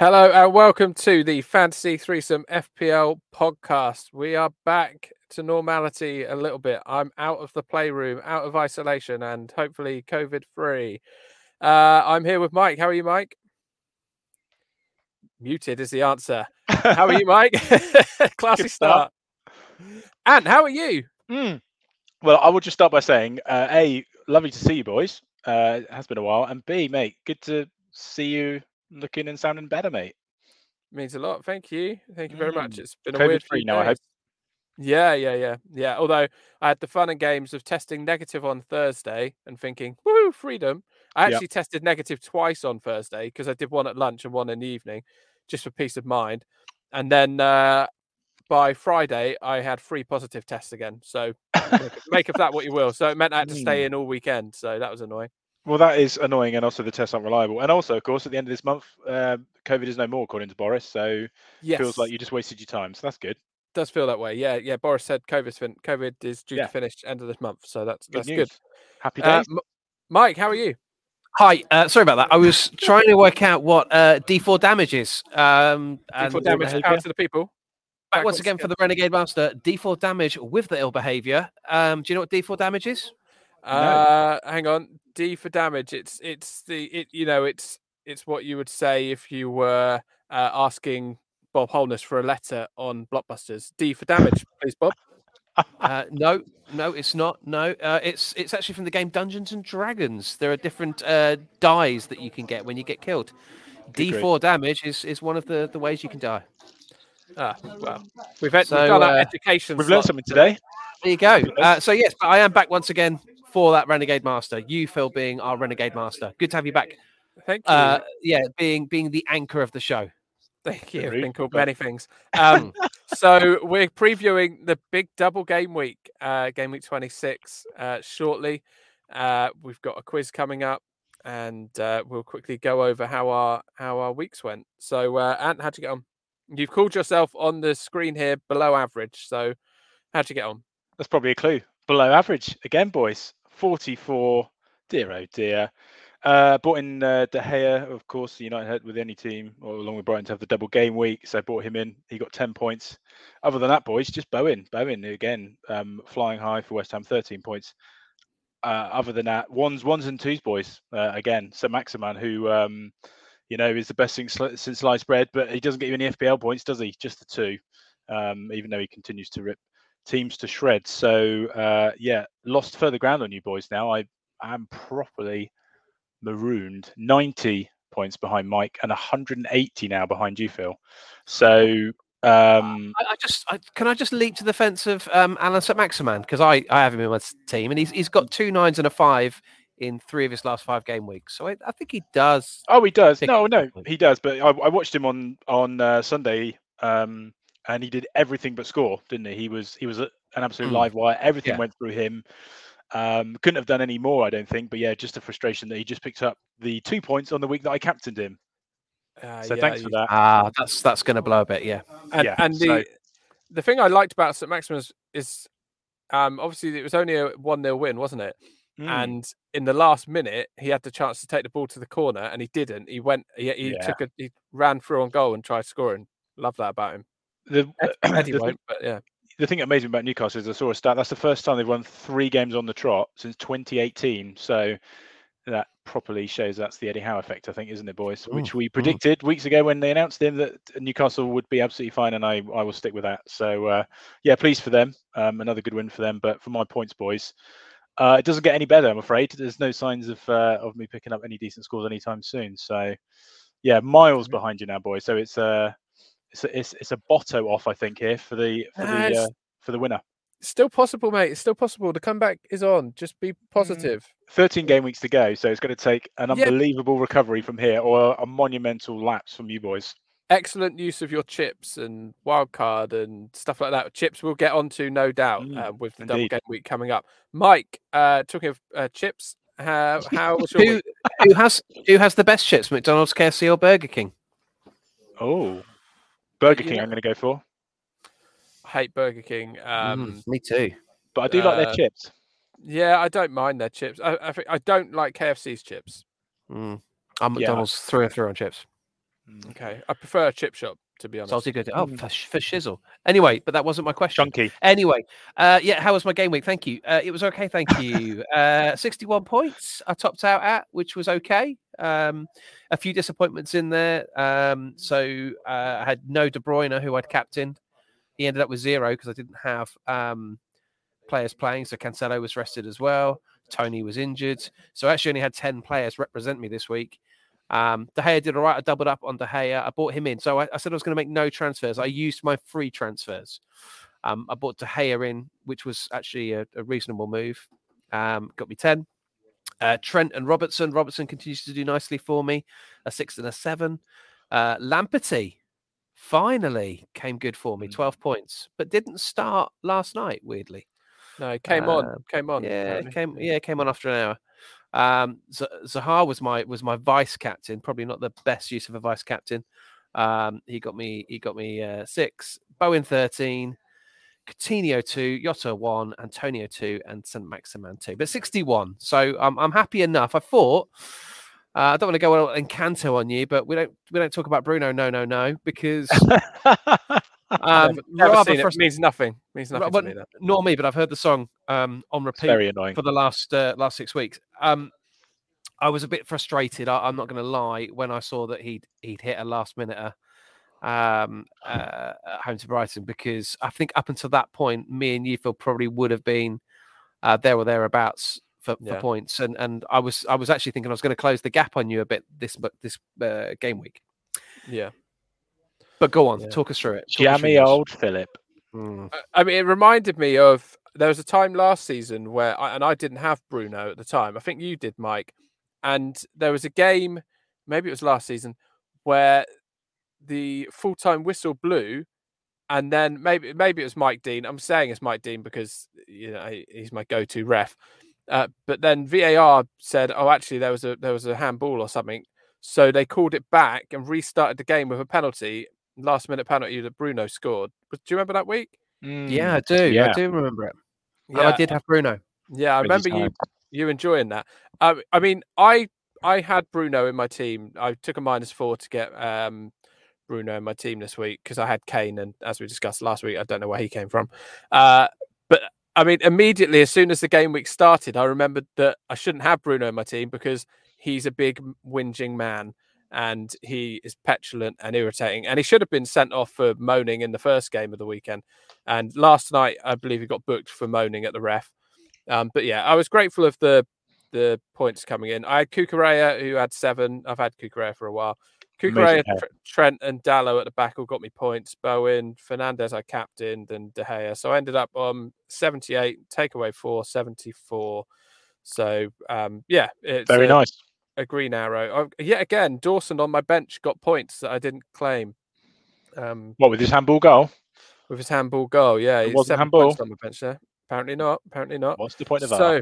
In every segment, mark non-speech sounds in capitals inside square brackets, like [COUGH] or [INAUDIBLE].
Hello and welcome to the Fantasy Threesome FPL podcast. We are back to normality a little bit. I'm out of the playroom, out of isolation, and hopefully COVID free. Uh, I'm here with Mike. How are you, Mike? Muted is the answer. How are you, [LAUGHS] Mike? [LAUGHS] Classy start. And how are you? Mm. Well, I will just start by saying, uh, A, lovely to see you boys. Uh, it has been a while. And B, mate, good to see you looking and sounding better, mate. Means a lot. Thank you. Thank you very much. Mm. It's been a COVID weird free now, I hope. Yeah, yeah, yeah, yeah. Although I had the fun and games of testing negative on Thursday and thinking, woohoo, freedom. I Yep. actually tested negative twice on Thursday because I did one at lunch and one in the evening, just for peace of mind. And then uh, by Friday, I had three positive tests again. So make, make of that what you will. So it meant I had to stay Mm. in all weekend. So that was annoying. Well, that is annoying, and also the tests aren't reliable. And also, of course, at the end of this month, uh, COVID is no more, according to Boris. So Yes, feels like you just wasted your time. So that's good. does feel that way. Yeah, yeah. Boris said COVID's fin- COVID is due Yeah. to finish end of this month. So that's Good that's news. good. Happy Uh, days. M- Mike, how are you? Hi, uh, sorry about that. I was trying to work out what uh, D4 damage is. Um, And and damage power to the people. back once backwards again for the Renegade Master. D4 damage with the ill behavior. Um, do you know what D4 damage is? Uh, hang on. D for damage. It's it's the it you know it's it's what you would say if you were uh, asking Bob Holness for a letter on Blockbusters. D for damage, please, Bob. Uh, no, no, it's not. No, uh, it's it's actually from the game Dungeons and Dragons. There are different uh, dies that you can get when you get killed. D4 damage is, is one of the, the ways you can die. Ah, well, we've, had, So, we've done our uh, education. We've learned something today. There you go. Uh, so yes, but I am back once again for that Renegade Master. You, Phil, being our Renegade Master. Good to have you back. Thank you. Uh, yeah, being being the anchor of the show. Thank you. I've Agreed. been called many things. Um, [LAUGHS] so we're previewing the big double game week, uh, game week 26, uh, shortly. Uh, we've got a quiz coming up, and uh, we'll quickly go over how our how our weeks went. So, uh, Ant, how'd you get on? You've called yourself on the screen here below average. So, how'd you get on? That's probably a clue. Below average again, boys. 44. Dear oh dear. Uh, bought in uh, De Gea, of course. United had with any team, or along with Brighton, to have the double game week. So I brought him in. He got 10 points. Other than that, boys, just Bowen. Bowen again, um, flying high for West Ham, 13 points. Uh, other than that, ones, ones and twos, boys. Uh, again, so Maximin, who um, you know is the best thing since sliced bread, but he doesn't get you any FPL points, does he? Just the two. Um, even though he continues to rip teams to shreds. So uh, yeah, lost further ground on you boys now. I am properly marooned. 90 points behind Mike and 180 now behind you, Phil. So um, I, I just I, can I just leap to the fence of um, Allan St Maximin because I, I have him in my team and he's he's got two nines and a five in three of his last five game weeks. So I, I think he does. oh, he does. No, no, he does. But I, I watched him on on uh, Sunday, um, and he did everything but score, didn't he? He was he was a, an absolute Mm. live wire. Everything Yeah. went through him. Um, couldn't have done any more, I don't think. But yeah, just a frustration that he just picked up the two points on the week that I captained him. Uh, So yeah, thanks for that. Ah, that's that's going to blow a bit. Yeah. And, Yeah, and the so- the thing I liked about St Maximin is um, obviously it was only a one 0 win, wasn't it? Mm. And in the last minute, he had the chance to take the ball to the corner, and he didn't. He went, he, he Yeah. took a, he ran through on goal and tried scoring. Love that about him. The, Eddie [CLEARS THROAT] the won't, but yeah. the thing that amazed me about Newcastle is I saw a stat. That's the first time they've won three games on the trot since 2018. So that properly shows that's the Eddie Howe effect, I think, isn't it, boys? Mm, Which we predicted weeks ago when they announced him that Newcastle would be absolutely fine, and I, I will stick with that. So uh, yeah, pleased for them. Um, another good win for them. But for my points, boys, uh, it doesn't get any better. I'm afraid. There's no signs of uh, of me picking up any decent scores anytime soon. So yeah, miles behind you now, boys. So it's uh, it's a, it's, it's a botto off, I think, here for the for Nah, the uh, for the winner. Still possible, mate. It's still possible. The comeback is on. Just be positive. 13 game weeks to go, so it's going to take an Yeah. unbelievable recovery from here, or a monumental lapse from you boys. Excellent use of your chips and wild card and stuff like that. Chips we'll get onto, no doubt, Mm, uh, with the double game week coming up. Mike, uh, talking of uh, chips, how, [LAUGHS] how was your Who week? who has who has the best chips? McDonald's, KFC, or Burger King? Oh, Burger King, know- I'm going to go for, I hate Burger King. Um, Mm, me too. but I do like Uh, their chips. Yeah, I don't mind their chips. I, I I don't like KFC's chips. Mm. I'm Yeah. McDonald's through and through on chips. Okay, I prefer a chip shop to be honest. Salty good. Oh, for, sh- for shizzle. Anyway, but that wasn't my question. Chunky. Anyway, uh, yeah, how was my game week? Thank you. Uh, it was okay, thank you. [LAUGHS] uh, 61 points I topped out at, which was okay. Um, a few disappointments in there. Um, so uh, I had no De Bruyne, who I'd captained. He ended up with zero because I didn't have um, players playing. So Cancelo was rested as well. Toney was injured. So I actually only had 10 players represent me this week. Um, De Gea did all right. I doubled up on De Gea. I bought him in. So I, I said I was going to make no transfers. I used my free transfers. Um, I bought De Gea in, which was actually a, a reasonable move. Um, got me 10. Uh, Trent and Robertson. Robertson continues to do nicely for me. A six and a seven. Uh, Lamptey finally came good for me. Mm. 12 points, but didn't start last night, weirdly. no, it came on, Um, came on. Yeah, apparently. came. Yeah, came on after an hour. Um, Zaha was my was my vice captain. Probably not the best use of a vice captain. Um, he got me. He got me uh, six. Bowen thirteen. Coutinho two, Jota one, Antonio two, and St Maximin two. But sixty one. So I'm I'm happy enough. I thought. Uh, I don't want to go on Encanto on you, but we don't we don't talk about Bruno. No, no, no, because [LAUGHS] um, Never seen it. means nothing. Means nothing but to me. Me, but I've heard the song um, on repeat very annoying. for the last uh, last six weeks. Um, I was a bit frustrated. I, I'm not going to lie when I saw that he'd he'd hit a last minute um, uh, at home to Brighton because I think up until that point, me and you Phil probably would have been uh, there or thereabouts for, for Yeah. points, and and I was I was actually thinking I was going to close the gap on you a bit this this uh, game week. Yeah. But go on, Yeah. talk us through it. Talk us through Jammy old Philip. Mm. I- I mean, it reminded me of there was a time last season where, I, and I didn't have Bruno at the time. I think you did, Mike. And there was a game, maybe it was last season, where the full time whistle blew, and then maybe maybe it was Mike Dean. I'm saying it's Mike Dean because you know he's my go to ref. Uh, but then VAR said, "Oh, actually, there was a there was a handball or something." So they called it back and restarted the game with a penalty, last minute penalty that Bruno scored. Do you remember that week? Yeah, I do. I do remember it. And I did have Bruno. Yeah, I remember you you enjoying that. Um, I mean, I I had Bruno in my team. I took a minus four to get um, Bruno in my team this week because I had Kane, and as we discussed last week, I don't know where he came from. Uh, but I mean, immediately as soon as the game week started, I remembered that I shouldn't have Bruno in my team because he's a big m- whinging man and he is petulant and irritating, and he should have been sent off for moaning in the first game of the weekend. And last night, I believe he got booked for moaning at the ref. Um, but yeah, I was grateful of the the points coming in. I had Cucurella who had seven. I've had Cucurella for a while. Cucurella. Tr- Trent, and Dalot at the back all got me points. Bowen, Fernandes, I captained, and De Gea. So I ended up on 78, take away four, 74. So um, yeah, it's Very nice. A green arrow. Oh, yet again, Dawson on my bench got points that I didn't claim. Um, What with his handball goal? with his handball goal, yeah, It wasn't handball? on my bench there. Apparently not. Apparently not. What's the point of that? So,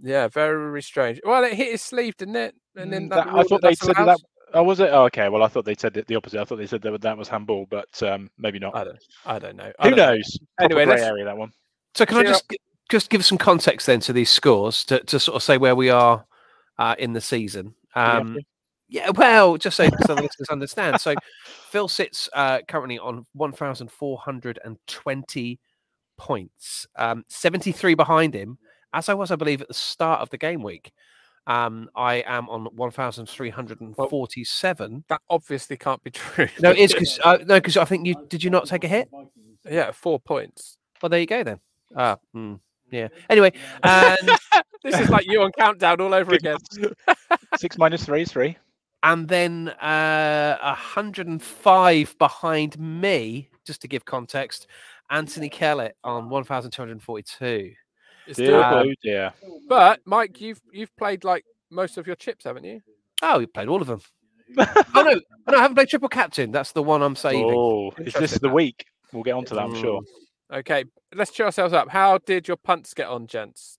yeah, very strange. Well, it hit his sleeve, didn't it? And then Mm, that that- I thought they that's said that. Oh, was it? Oh, okay. Well, I thought they said the opposite. I thought they said that that was handball, but um, maybe not. I don't. I don't know. I Who don't knows? Proper Anyway, grey area that one. So can I just gi- just give some context then to these scores to, to sort of say where we are uh, in the season? Do we have Um, yeah, well, just so, so the listeners understand. So Phil sits uh, currently on 1,420 points, um, 73 behind him, as I was, I believe, at the start of the game week. Um, I am on 1,347. That obviously can't be [LAUGHS] true. no, it is because uh, no, because I think you did you not take a hit? yeah, four points. Well, there you go then. Ah, hmm, yeah. Anyway, and [LAUGHS] This is like you on countdown all over again. [LAUGHS] Six minus three is three. and then uh, 105 behind me, just to give context, Anthony Kellett on 1,242. It's Dear doable. blue dear. But Mike, you've you've played like most of your chips, haven't you? Oh, we played all of them. oh no, [LAUGHS] no, I haven't played triple captain. That's the one I'm saving. Oh, is this the week? We'll get onto that, I'm sure. Okay, let's cheer ourselves up. How did your punts get on, gents?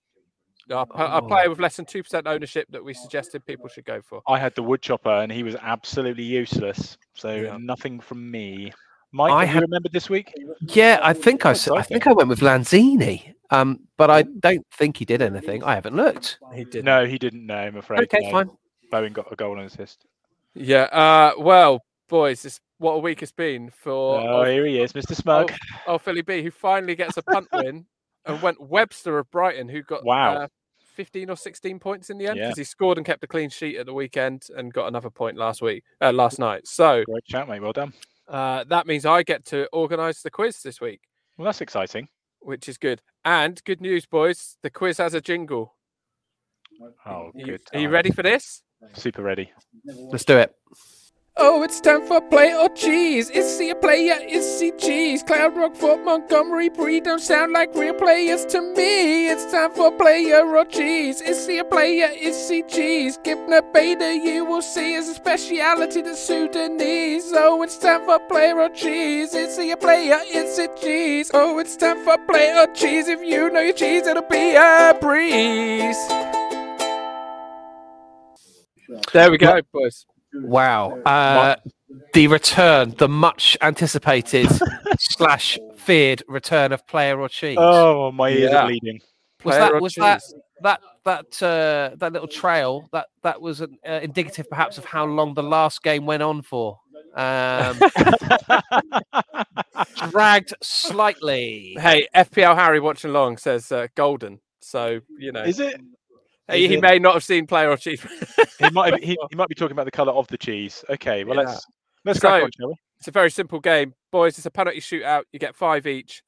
Our, pu- our Oh. player with less than two percent ownership that we suggested people should go for. I had the wood chopper and he was absolutely useless. So Yeah. nothing from me. Mike, I have you had- remembered this week? Yeah, I think I, That's s- I okay. think I went with Lanzini. Um, but I don't think he did anything. I haven't looked. He did. No, he didn't know, I'm afraid. Okay, no. fine. Bowen got a goal and assist. Yeah. Uh, well, boys, this what a week it's been for Oh, old, here he is, Mr. Smug. Oh, Philly B, who finally gets a punt [LAUGHS] win and went Webster of Brighton, who got Wow. uh, 15 or 16 points in the end Yeah. because he scored and kept a clean sheet at the weekend and got another point last week, uh, last night. So Great chat, mate. Well done. uh, that means I get to organise the quiz this week, Well, that's exciting. which is good. And good news, boys, the quiz has a jingle. Oh, Are you, good. are you ready for this? Super ready. Let's do it. Oh, it's time for play or cheese. Is he a player? Is he cheese? Cloud Rock, Fort Montgomery, Brie don't sound like real players to me. It's time for player or cheese. Is he a player? Is he cheese? Gibna Beta, you will see, is a speciality to Sudanese. Oh, it's time for player or cheese. Is he a player? Is it cheese? Oh, it's time for player or cheese. If you know your cheese, it'll be a breeze. There we go, boys. Wow. Uh, the return, the much anticipated [LAUGHS] slash feared return of player or cheese. Oh, my ears Yeah. are bleeding. was player that was that cheese. that that uh, that little trail that that was an, uh, indicative perhaps of how long the last game went on for? Um, [LAUGHS] dragged slightly. Hey, FPL Harry watching along says uh, golden. So you know, Is it? He, he may not have seen player or chief. [LAUGHS] He might. Have, he, [LAUGHS] he might be talking about the colour of the cheese. Okay. Well, Yeah. let's let's So- on, shall we? it's a very simple game, boys. It's a penalty shootout. You get five each.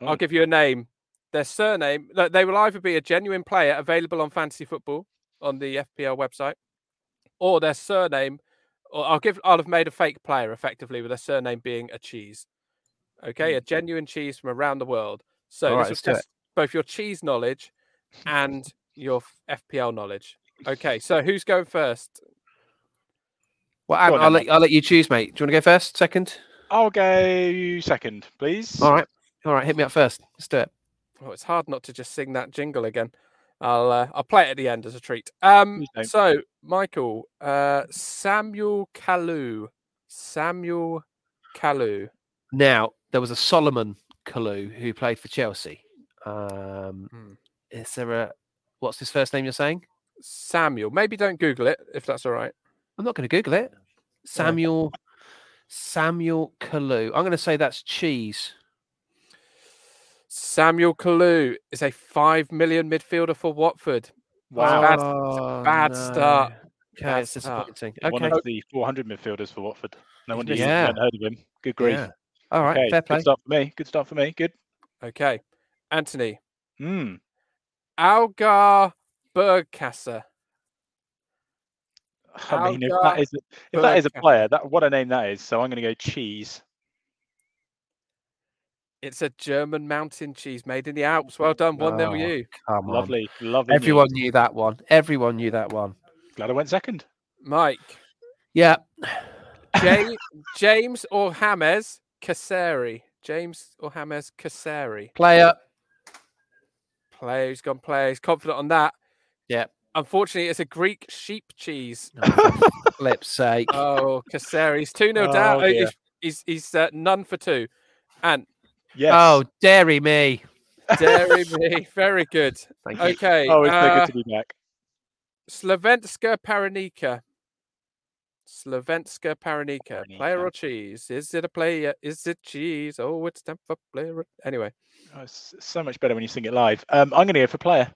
Oh. I'll give you a name. Their surname. They will either be a genuine player available on Fantasy Football on the FPL website, or their surname. Or I'll give. I'll have made a fake player effectively with their surname being a cheese. Okay, a mm. genuine cheese from around the world. So right, this let's will test both your cheese knowledge [LAUGHS] and your FPL knowledge. Okay, so who's going first? Well, Ant, Go on I'll let I'll let you choose, mate. Do you want to go first, second? I'll go second, please. All right, all right. Hit me up first. Let's do it. Oh, it's hard not to just sing that jingle again. I'll uh, I'll play it at the end as a treat. Um, so Michael, uh, Samuel Kalu, Samuel Kalu. Now there was a Solomon Kalou who played for Chelsea. Um, Hmm. Is there a what's his first name? You're saying? Samuel. Maybe don't Google it if that's all right. I'm not going to Google it. Samuel Samuel Kalou. I'm going to say that's cheese. Samuel Kalu is a five million midfielder for Watford. Wow. Bad- Oh, bad no. start. Okay, Bad it's start. disappointing. One Okay. of the 400 midfielders for Watford. No wonder you Yeah. haven't heard of him. Good grief. Yeah. All right. Okay, Fair play. Good start for me. Good start for me. Good. Okay, Anthony Hmm. Algar Bergkasser. I mean, if that is a, if that is a player, that what a name that is. So I'm going to go cheese. It's a German mountain cheese made in the Alps. Well done, one nil Oh, you. Come on. Lovely, lovely. Everyone news. knew that one. Everyone knew that one. Glad I went second. Mike. Yeah. [LAUGHS] James, James or James Caseri. James or James Caseri. Player. Player who's gone player. He's confident on that. Yeah. Unfortunately, it's a Greek sheep cheese. [LAUGHS] Oh, for flip's sake. Oh, Caseri. He's 2 0 Oh, down. Oh, dear. he's he's, he's uh, none for two. And Yes. Oh, dairy me. [LAUGHS] dairy me. Very good. Thank you. Okay. Oh, it's so uh, good to be back. Slovenska Paranika. Slovenska Paranika. Player or cheese? Is it a player? Is it cheese? Oh, it's time for player. Anyway, Oh, it's so much better when you sing it live. Um, I'm going to go for player.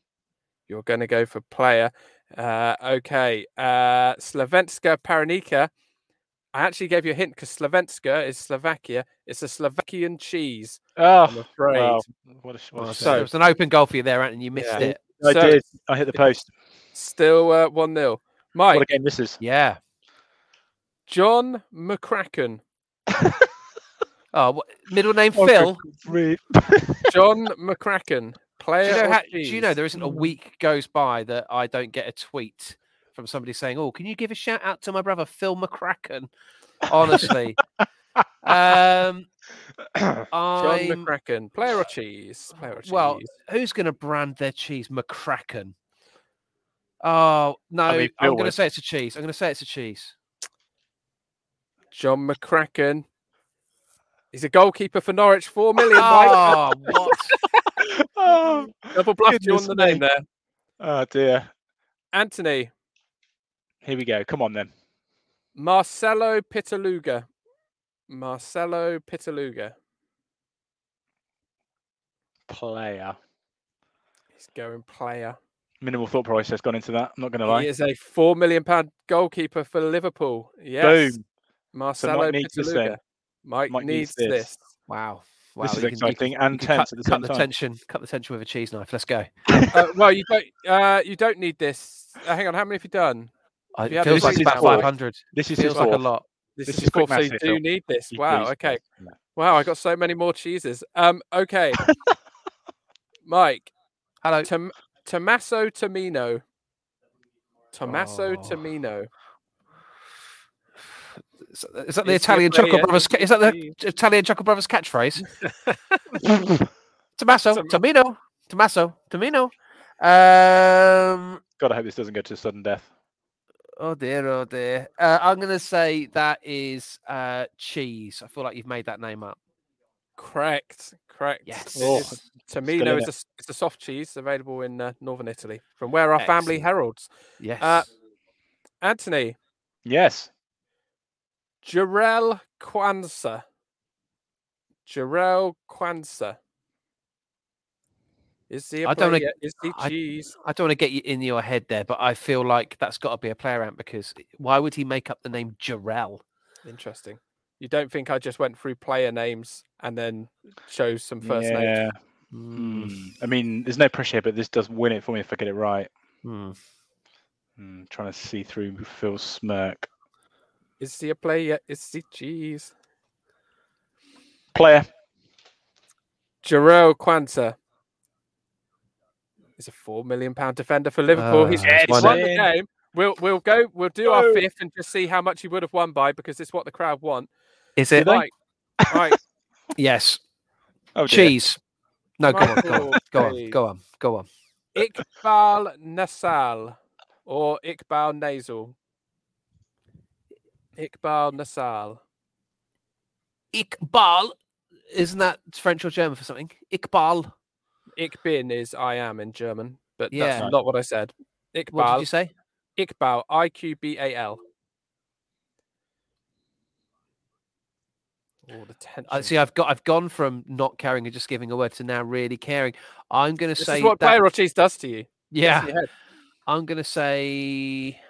you're going to go for player. Uh, okay. Uh, Slovenska Paranika. I actually gave you a hint because Slovenska is Slovakia. It's a Slovakian cheese. Oh, I'm afraid. wow. What a, sh- what Oh, a so so- it was an open goal for you there, Ant, and you missed Yeah. it. I so- did. I hit the post. Still uh, 1 0. What a Mike, game this is. Yeah. John McCracken. [LAUGHS] Oh, what, middle name Oh, Phil. [LAUGHS] John McCracken. Do Player you, know or how, do you know there isn't a week goes by that I don't get a tweet from somebody saying, "Oh, can you give a shout out to my brother Phil McCracken?" Honestly, [LAUGHS] um, John I'm, McCracken. Player or cheese? Player or cheese? well, who's going to brand their cheese McCracken? Oh no, mean, I'm going to say it's a cheese. I'm going to say it's a cheese. John McCracken. He's a goalkeeper for Norwich. Four million. Ah, Mike. Oh, what? [LAUGHS] oh, Double bluffed you on the name me. there. oh, dear. Anthony. Here we go. Come on then. Marcelo Pitaluga. Marcelo Pitaluga. Player. He's going player. Minimal thought process gone into that. I'm not going to lie. He is a four million pound goalkeeper for Liverpool. Yes. Boom. Marcelo needs this then. Pitaluga. Mike, Mike needs, needs this. this. Wow. Wow. This is you can- you can- exciting and tense cut, at the cut same the time. tension. Cut the tension with a cheese knife. Let's go. [LAUGHS] Uh, well, you don't. Uh, you don't need this. Uh, hang on. How many have you done? I- Yeah, It feels this like is about 500. This is Feels like a lot. This, This is is fourth, so you do need this. You Wow. please, Okay. please. Wow. I got so many more cheeses. Um. Okay. [LAUGHS] Mike. Hello. Tom- Tommaso Tomino. Tommaso Oh. Tomino. Is that- is that the Is he a Italian Chuckle player? Brothers? Is that the he- Italian Chuckle Brothers catchphrase? [LAUGHS] Tommaso, Tom- Tomino, Tommaso, Tomino. Um. God, I hope this doesn't go to sudden death. Oh dear, oh dear. Uh, I'm going to say that is uh, cheese. I feel like you've made that name up. Correct. Correct. Yes. Oh, Tomino is it. a, s- it's a soft cheese available in uh, northern Italy, from where our family heralds. Yes. Anthony, Yes. Jarell Quansah. Jarell Quansah. Is he a I don't wanna- Is he I- cheese? I don't want to get you in your head there, but I feel like that's got to be a player ant because why would he make up the name Jarell? Interesting. You don't think I just went through player names and then chose some first names? yeah. Hmm. I mean, there's no pressure, here, but this does win it for me if I get it right. hmm. Hmm, trying to see through Phil's smirk. Is he a player? Is he cheese? Player. Jerome Quansah is a four million pound defender for Liverpool. he's, Ah, he's why won not? the game. We'll we'll go. We'll do our fifth and just see how much he would have won by because it's what the crowd want. Is it? Right, right. [LAUGHS] Yes. Oh, dear. Cheese. No, go on, go on, Michael go on, go on, go on. Iqbal Nasal or Iqbal Nasal. Iqbal Nasal. Iqbal. Isn't that French or German for something? Iqbal. Ich bin is I am in German, but Yeah. that's not what I said. What did Iqbal. you say? Iqbal. I Q B A L. Oh, the tension. I see. I've got. I've gone from not caring and just giving a word to now really caring. I'm going to This say is what that. cheese does to you. yeah. Gets to your head. I'm going to say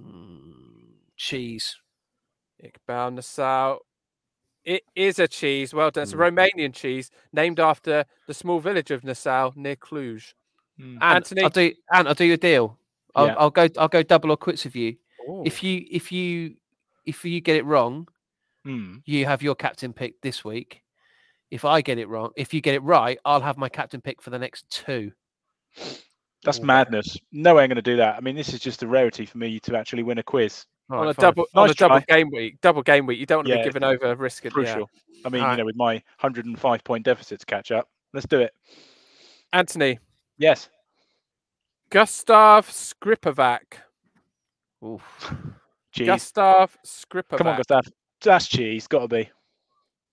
mm, cheese. Iqbal Nassau. It is a cheese. Well done. It's a Mm. Romanian cheese named after the small village of Nassau near Cluj. And Anthony- I'll do. And I'll do you a deal. I'll, Yeah. I'll go. I'll go double or quits with you. Ooh. If you if you if you get it wrong, Hmm. you have your captain pick this week. If I get it wrong, if you get it right, I'll have my captain pick for the next two. That's Ooh. madness. No way I'm going to do that. I mean, this is just a rarity for me to actually win a quiz. All on a fine. double on a Nice double game week. Double game week. You don't want to Yeah, be given over risking. Yeah. Crucial. I mean, Alright. you know, with my 105 point deficit to catch up. Let's do it. Anthony Yes. Gustav Skripovac. Oof. [SIGHS] Cheese. Gustav Skripovac. Come on, Gustav. That's cheese. Got to be.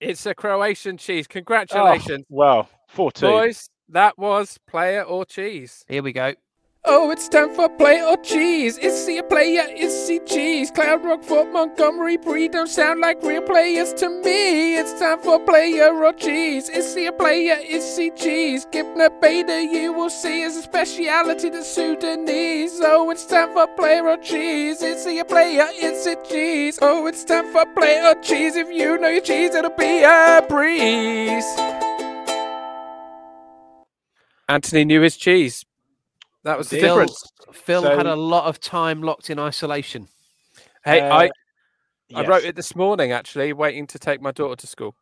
It's a Croatian cheese. Oh, Congratulations, wow. 4 2. boys. That was player or cheese. Here we go. Oh, it's time for play or cheese. Is he a player? Is he cheese? Cloud Rockford, Montgomery, Brie don't sound like real players to me. It's time for player or cheese. Is he a player? Is he cheese? Gibna Beta, you will see, is a speciality to Sudanese. Oh, it's time for player or cheese. Is he a player? Is it cheese? Oh, it's time for player or cheese. If you know your cheese, it'll be a breeze. Anthony knew his cheese. That was the Phil- difference. Phil had a lot of time locked in isolation. Hey, I, Uh, I wrote it this morning actually, waiting to take my daughter to school.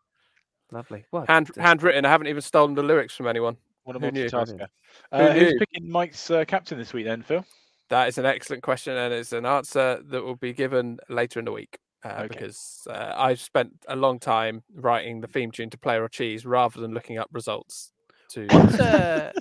Lovely. Well, Hand d- handwritten. I haven't even stolen the lyrics from anyone. What a who knew? multitasker. Who Uh, who's knew? picking Mike's uh, captain this week then, Phil? That is an excellent question, and it's an answer that will be given later in the week. Uh, Okay. Because uh, I've spent a long time writing the theme tune to Player or Cheese rather than looking up results. To What, uh, uh,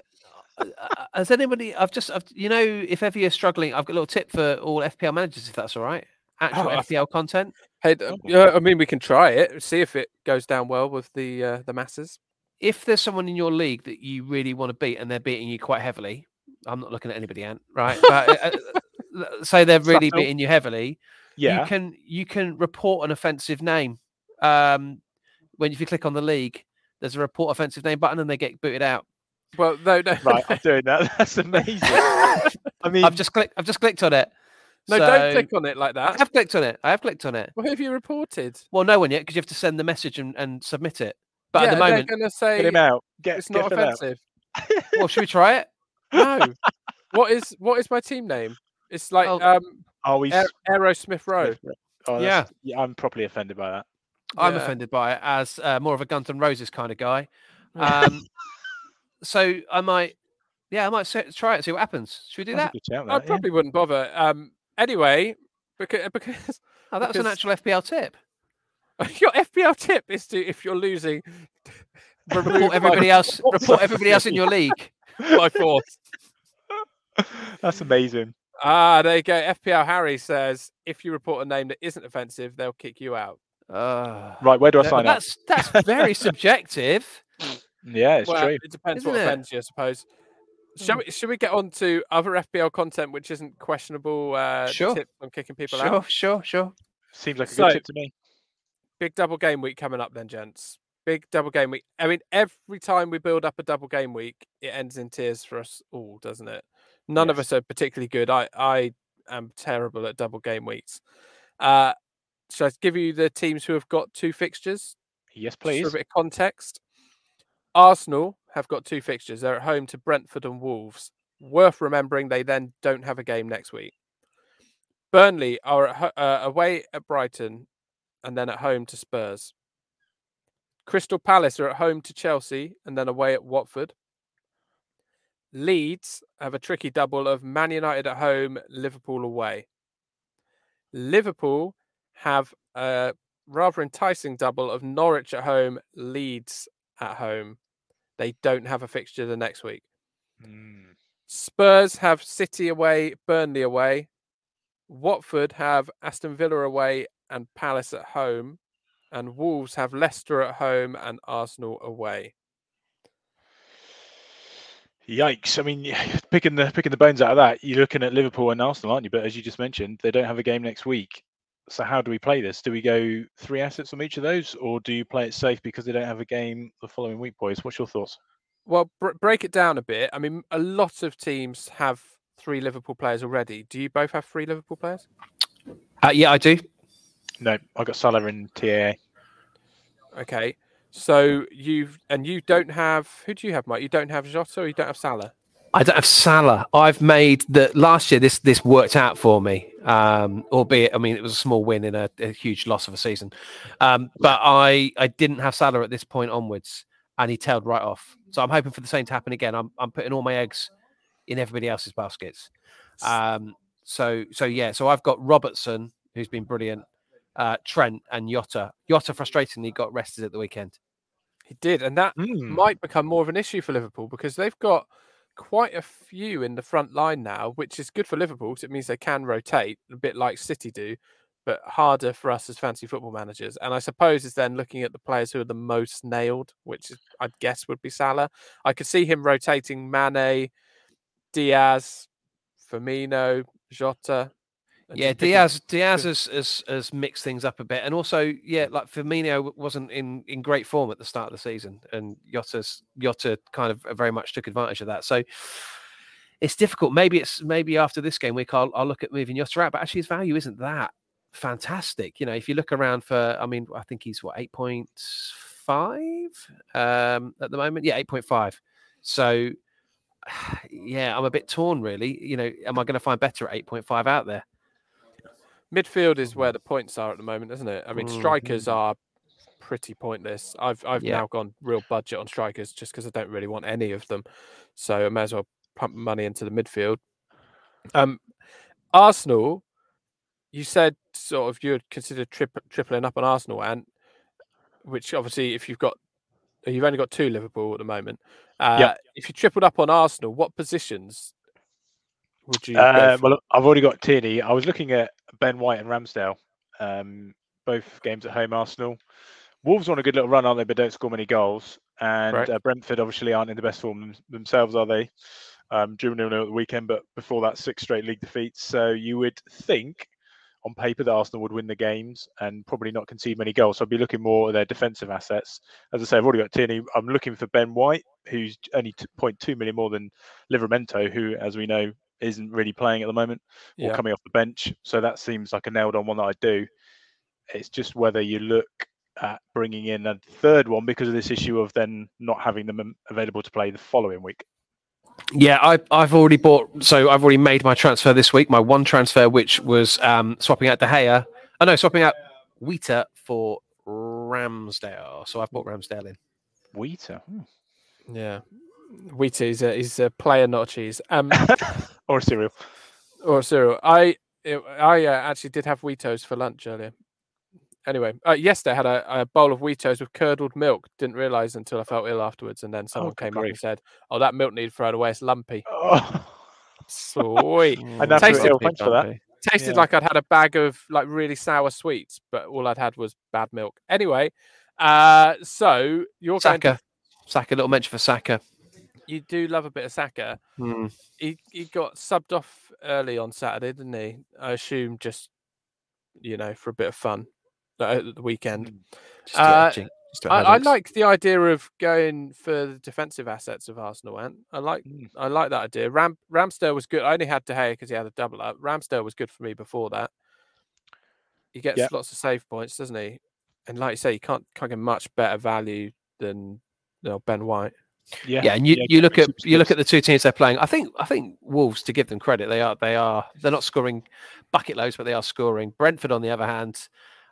has anybody? I've just, I've, you know, if ever you're struggling, I've got a little tip for all FPL managers, if that's all right. Actual I- FPL content. hey, uh, yeah, I mean, we can try it, see if it goes down well with the uh, the masses. If there's someone in your league that you really want to beat and they're beating you quite heavily, I'm not looking at anybody, Ant, right? But uh, uh, say they're really Subtle. beating you heavily. Yeah. you can you can report an offensive name. Um, when if you click on the league, there's a report offensive name button, and they get booted out. Well, no, no, Right, I'm doing that. [LAUGHS] That's amazing. I mean, I've just clicked. I've just clicked on it. no, So- don't click on it like that. I have clicked on it. I have clicked on it. Well, who have you reported? Well, no one yet because you have to send the message and, and submit it. But yeah, at the moment, they're going to get say him out. Get, it's get not out. offensive. [LAUGHS] well, should we try it? No. what is what is my team name? It's like Oh, um Are we? Aer- Aerosmith Row. Oh, Yeah. yeah. I'm properly offended by that. I'm Yeah. offended by it as uh, more of a Guns N' Roses kind of guy. Um, [LAUGHS] so I might, yeah, I might se- try it. See what happens. Should we do That's that? a good I that, yeah. probably wouldn't bother. Um. Anyway, because [LAUGHS] because Oh, that was an actual FPL tip. [LAUGHS] your FPL tip is to if you're losing, [LAUGHS] Report everybody else. Report everybody else in your league. by force. That's amazing. Ah, there you go. FPL Harry says if you report a name that isn't offensive, they'll kick you out. Uh, Right, where do I but sign up? that's that's very subjective. Yeah, it's well, true. it depends Isn't what it? offends you, I suppose. Shall we? Should we get on to other FPL content which isn't questionable uh, Sure. tips on kicking people Sure, out? sure, sure. Seems like a So- good tip to me. Big double game week coming up, then, gents. Big double game week. I mean, every time we build up a double game week, it ends in tears for us all, doesn't it? None of us are particularly good. I I am terrible at double game weeks. Uh, shall I give you the teams who have got two fixtures? Yes, Just please. for a bit of context. Arsenal have got two fixtures. They're at home to Brentford and Wolves. Worth remembering, they then don't have a game next week. Burnley are at, uh, away at Brighton and then at home to Spurs. Crystal Palace are at home to Chelsea and then away at Watford. Leeds have a tricky double of Man United at home, Liverpool away. Liverpool have a rather enticing double of Norwich at home, Leeds at home. They don't have a fixture the next week. Mm. Spurs have City away, Burnley away. Watford have Aston Villa away and Palace at home. And Wolves have Leicester at home and Arsenal away. Yikes! I mean, [SIGHS] picking the picking the bones out of that, you're looking at Liverpool and Arsenal, aren't you? But as you just mentioned, they don't have a game next week. So how do we play this? Do we go three assets on each of those, or do you play it safe because they don't have a game the following week, boys? What's your thoughts? Well, br- break it down a bit. I mean, a lot of teams have three Liverpool players already. Do you both have three Liverpool players? Uh, yeah, I do. No, I got Salah and TAA. Okay. So you've and you don't have who do you have, Mike? You don't have Jota or you don't have Salah? I don't have Salah. I've made the last year. This this worked out for me, um, albeit I mean it was a small win in a, a huge loss of a season. Um, but I I didn't have Salah at this point onwards, and he tailed right off. So I'm hoping for the same to happen again. I'm I'm putting all my eggs in everybody else's baskets. Um, so so yeah. So I've got Robertson, who's been brilliant, uh, Trent, and Jota. Jota frustratingly got rested at the weekend. He did, and that Mm. might become more of an issue for Liverpool because they've got quite a few in the front line now, which is good for Liverpool because it means they can rotate a bit like City do, but harder for us as fancy football managers. And I suppose it's then looking at the players who are the most nailed, which I'd guess would be Salah. I could see him rotating Mane, Diaz, Firmino, Jota. Yeah, Diaz Diaz has, has has mixed things up a bit, and also yeah, like Firmino wasn't in in great form at the start of the season, and Jota's Jota kind of very much took advantage of that. So it's difficult. Maybe it's maybe after this game week, I'll I'll look at moving Jota out, but actually his value isn't that fantastic. You know, if you look around for, I mean, I think he's what eight point five um, at the moment. Yeah, eight point five. So [SIGHS] yeah, I'm a bit torn really. You know, am I going to find better at eight point five out there? Midfield is where the points are at the moment, isn't it? I mean, strikers Mhm. are pretty pointless. I've I've Yeah. now gone real budget on strikers just because I don't really want any of them. So I may as well pump money into the midfield. Um, Arsenal, you said sort of you'd consider trip, tripling up on Arsenal, and which obviously if you've got you've only got two Liverpool at the moment. Uh, Yep. If you tripled up on Arsenal, what positions would you? Uh, well, I've already got Tierney. I was looking at Ben White and Ramsdale, um, both games at home. Arsenal, Wolves on a good little run, aren't they? But don't score many goals. And Right. uh, Brentford obviously aren't in the best form themselves, are they? Um, drew nil nil at the weekend, but before that, six straight league defeats. So you would think on paper that Arsenal would win the games and probably not concede many goals. So I'd be looking more at their defensive assets. As I say, I've already got Tierney. I'm looking for Ben White, who's only 0.2 million more than Livramento, who, as we know, isn't really playing at the moment or Yeah. coming off the bench. So that seems like a nailed on one that I do. It's just whether you look at bringing in a third one because of this issue of then not having them available to play the following week. Yeah, I, I've already bought. So I've already made my transfer this week. My one transfer, which was um, swapping out De Gea. Oh no, swapping out Wheater for Ramsdale. So I've bought Ramsdale in. Wheater. Hmm. Yeah. Wheaty, is a, he's a player, not a cheese. Um, [LAUGHS] or cereal. or cereal. I it, I uh, actually did have Weetos for lunch earlier. Anyway, uh, yesterday I had a, a bowl of Weetos with curdled milk. Didn't realize until I felt ill afterwards, and then someone good came up and said, "Oh, that milk needed thrown away. It's lumpy." Oh, Sweet. [LAUGHS] And that's Tasted ill. Thanks for that. Tasted Yeah. like I'd had a bag of like really sour sweets, but all I'd had was bad milk. Anyway, uh, so you're going to, Saka. Saka, little mention for Saka. You do love a bit of Saka. Hmm. he he got subbed off early on Saturday, didn't he? I assume just you know for a bit of fun uh, at the weekend. Just to, Uh, I, I like the idea of going for the defensive assets of Arsenal. And I like Mm. I like that idea. Ram Ramsdale was good. I only had De Gea because he had a double up. Ramsdale was good for me before that. He gets Yep. lots of save points, doesn't he? And like you say, you can't can't get much better value than you know, Ben White. Yeah. yeah, and you, yeah, you look at you look at the two teams they're playing. I think I think Wolves, to give them credit, they are they are they're not scoring bucket loads, but they are scoring. Brentford, on the other hand,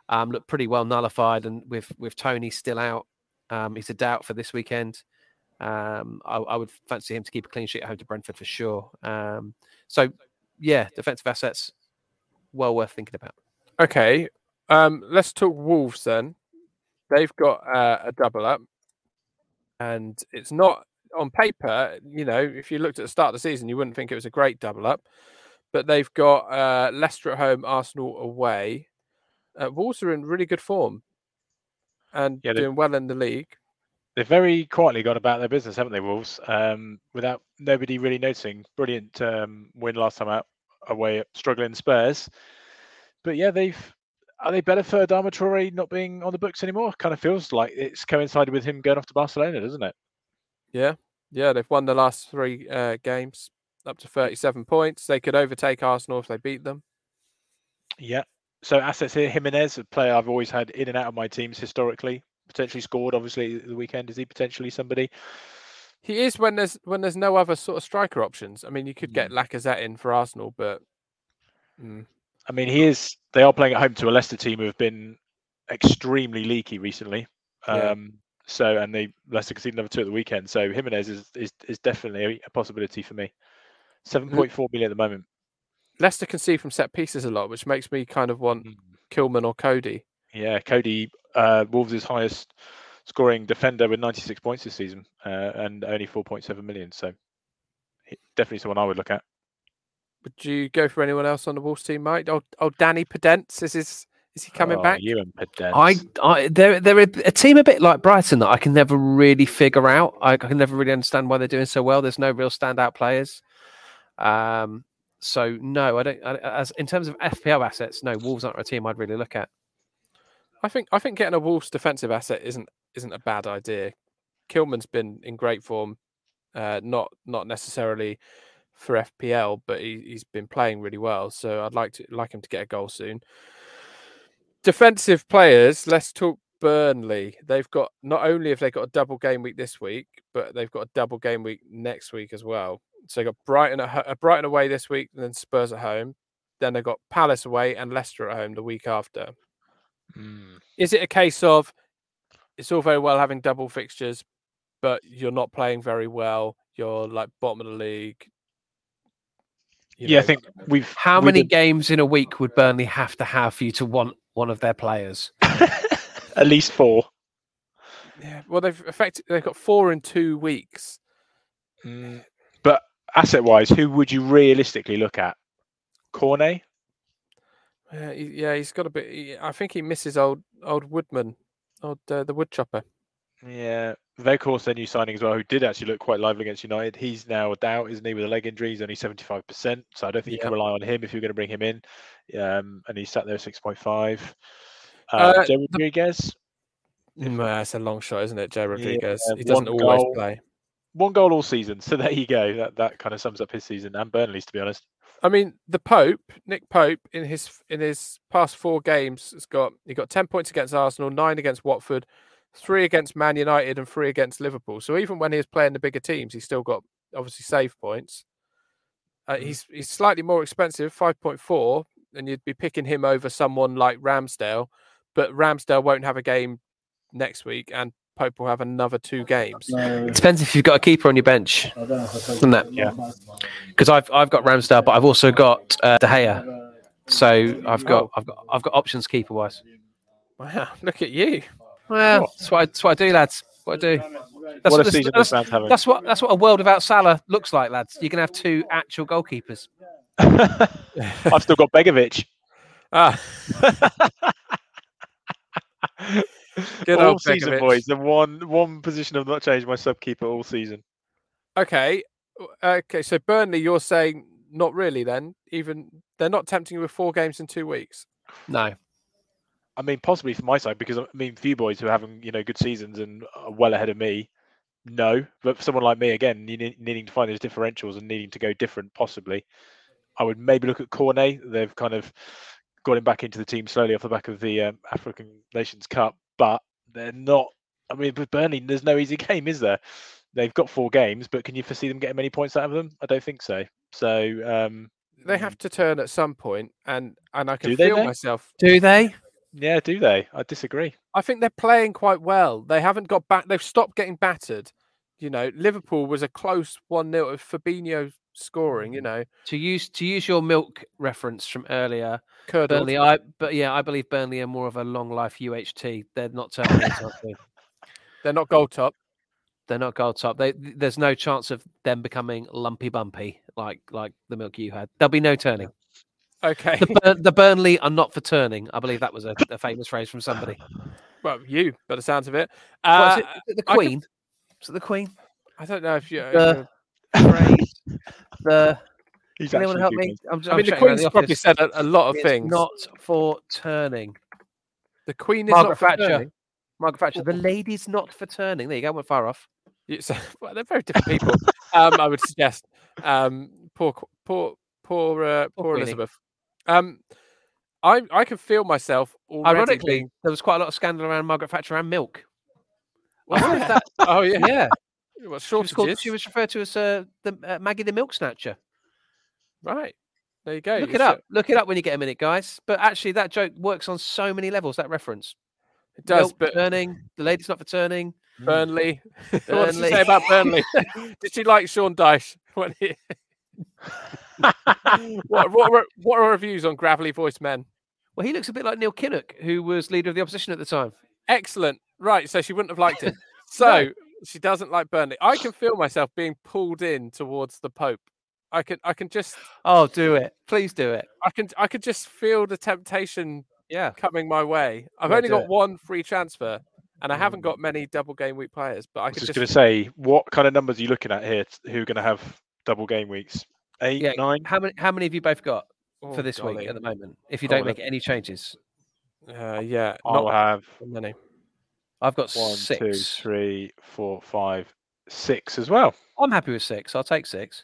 um, look pretty well nullified, and with with Toney still out, um, he's a doubt for this weekend. Um, I, I would fancy him to keep a clean sheet at home to Brentford for sure. Um, so yeah, defensive assets, well worth thinking about. Okay, um, let's talk Wolves then. They've got uh, a double up, and it's not on paper. You know, if you looked at the start of the season, you wouldn't think it was a great double up. But they've got uh, Leicester at home, Arsenal away. Uh, Wolves are in really good form and Yeah, doing well in the league. They've very quietly gone about their business, haven't they, Wolves? Um, without nobody really noticing. Brilliant um, win last time out away at struggling Spurs. But yeah, they've are they better for Adama Traore not being on the books anymore? Kind of feels like it's coincided with him going off to Barcelona, doesn't it? Yeah, yeah, they've won the last three uh, games, up to thirty-seven points. They could overtake Arsenal if they beat them. Yeah. So assets here, Jimenez, a player I've always had in and out of my teams historically. Potentially scored, obviously, the weekend. Is he potentially somebody? He is when there's when there's no other sort of striker options. I mean, you could get Lacazette in for Arsenal, but mm, I mean, he is. They are playing at home to a Leicester team who have been extremely leaky recently. Yeah. Um, so, and they Leicester conceded number two at the weekend. So Jimenez is is, is definitely a, possibility for me. Seven point four million at the moment. Leicester can see from set pieces a lot, which makes me kind of want Kilman or Coady. Yeah, Coady uh, Wolves' highest scoring defender with ninety six points this season, uh, and only four point seven million. So, definitely someone I would look at. Would you go for anyone else on the Wolves team, Mike? Oh, oh Danny Podence, is his is he coming Oh, back? You and Podence. I, I they're they're a, a team a bit like Brighton that I can never really figure out. I, I can never really understand why they're doing so well. There's no real standout players. Um, so no, I don't. I, as in terms of FPL assets, no, Wolves aren't a team I'd really look at. I think I think getting a Wolves defensive asset isn't isn't a bad idea. Kilman's been in great form, uh, not not necessarily for FPL, but he, he's been playing really well. So I'd like to like him to get a goal soon. Defensive players. Let's talk Burnley. They've got not only have they got a double game week this week, but they've got a double game week next week as well. So they got Brighton at uh, Brighton away this week, and then Spurs at home. Then they've got Palace away and Leicester at home the week after Mm. is it a case of it's all very well having double fixtures, but you're not playing very well? You're like bottom of the league. You Yeah, I think we've. How with many the- games in a week would Burnley have to have for you to want one of their players? [LAUGHS] at least four. Yeah, well, they've affected. They've got four in two weeks. Mm. But asset wise, who would you realistically look at? Cornet? Yeah, he, yeah, he's got a bit. I think he misses old old Woodman, old uh, the wood chopper. Yeah, Weghorst, their new signing as well, who did actually look quite lively against United. He's now a doubt, isn't he, with a leg injury? He's only 75%. So I don't think you can rely on him if you're going to bring him in. Um, and he's sat there 6.5. Uh, Uh, Rodriguez, Mm, it's a long shot, isn't it, Joe Rodriguez? he one doesn't always goal. play. one goal all season. [LAUGHS] So there you go. That that kind of sums up his season and Burnley's, to be honest. I mean, the Pope, Nick Pope, in his in his past four games, has got he got ten points against Arsenal, nine against Watford, three against Man United, and three against Liverpool. So even when he was playing the bigger teams, he still got obviously save points. Uh, Mhm. He's he's slightly more expensive, five point four, and you'd be picking him over someone like Ramsdale, but Ramsdale won't have a game next week, and Pope will have another two games. It depends if you've got a keeper on your bench, doesn't it? Yeah. Because I've I've got Ramsdale, but I've also got uh, De Gea, so I've got I've got I've got options keeper wise. Wow, look at you! Well, that's what I, that's what I do, lads. What I do. That's what a season that's- this man's having. That's what that's what a world without Salah looks like, lads. You're gonna have two actual goalkeepers. [LAUGHS] I've still got Begovic. Ah, [LAUGHS] Good all old season, Begovic. boys. The one one position I've not changed my sub keeper all season. Okay. Okay. So Burnley, you're saying not really then? Even they're not tempting you with four games in two weeks. No. I mean, possibly from my side because I mean, for you boys who are having you know good seasons and are well ahead of me, no. But for someone like me, again, needing, needing to find those differentials and needing to go different, possibly, I would maybe look at Cornet. They've kind of got him back into the team slowly off the back of the um, African Nations Cup, but they're not. I mean, with Burnley, there's no easy [LAUGHS] game, is there? They've got four games, but can you foresee them getting many points out of them? I don't think so. So um, They have to turn at some point, and and I can Do they, feel myself. Do they? Yeah, do they? I disagree. I think they're playing quite well. They haven't got back. They've stopped getting battered. You know, Liverpool was a close one 0 of Fabinho scoring. You mm. know, To use to use your milk reference from earlier, curdled. Burnley. I but yeah, I believe Burnley are more of a long life UHT. They're not turning. [LAUGHS] They're not goal top. They're not gold top. They, there's no chance of them becoming lumpy bumpy like like the milk you had. There'll be no turning. Okay. The, Burn, the Burnley are not for turning. I believe that was a, a famous phrase from somebody. [SIGHS] well, you, by the sounds of it. What Uh, is it? Is it the I could- Queen? Is it the Queen? I don't know if you. The [LAUGHS] phrase. The He's can anyone help me? I'm, I I'm mean, the checking around Queen's probably said a, a lot of It's things. Not for turning. the Queen is Margaret not for Thatcher. turning. Margaret Thatcher. The lady's not for turning. There you go. Went far off. You- so- [LAUGHS] well, they're very different people. um, I would suggest. Um, poor, poor, poor, uh, Poor poor Elizabeth. Um, I, I can feel myself already. Ironically, there was quite a lot of scandal around Margaret Thatcher and milk. Was I wonder there? if that. oh yeah, Yeah, What she was, called, she was referred to as uh, the uh, Maggie the Milk Snatcher. Right. There you go. Look it up. Look it up when you get a minute, guys. But actually, that joke works on so many levels. That reference. It does, Milk but turning. The lady's not for turning. Burnley. [LAUGHS] what did she Burnley. say about Burnley? [LAUGHS] did she like Sean Dyche? [LAUGHS] When he... [LAUGHS] what, what, were, what are reviews on Gravelly Voiced Men? Well, he looks a bit like Neil Kinnock, who was leader of the opposition at the time. Excellent. Right. So she wouldn't have liked it. [LAUGHS] So she doesn't like Burnley. I can feel myself being pulled in towards the Pope. I can I can just Oh, do it. Please do it. I can I could just feel the temptation Yeah. coming my way. I've Yeah, only got it. one free transfer and I mm. haven't got many double game week players, but I I was could just just going to say, what kind of numbers are you looking at here? Who are going to have double game weeks? Eight, Yeah, nine? How many? How many have you both got Oh, for this week at the moment? If you Oh, don't look. make any changes, Uh, yeah, I'll not have many. I've got one, two, six. three, four, five, six as well. I'm happy with six. I'll take six.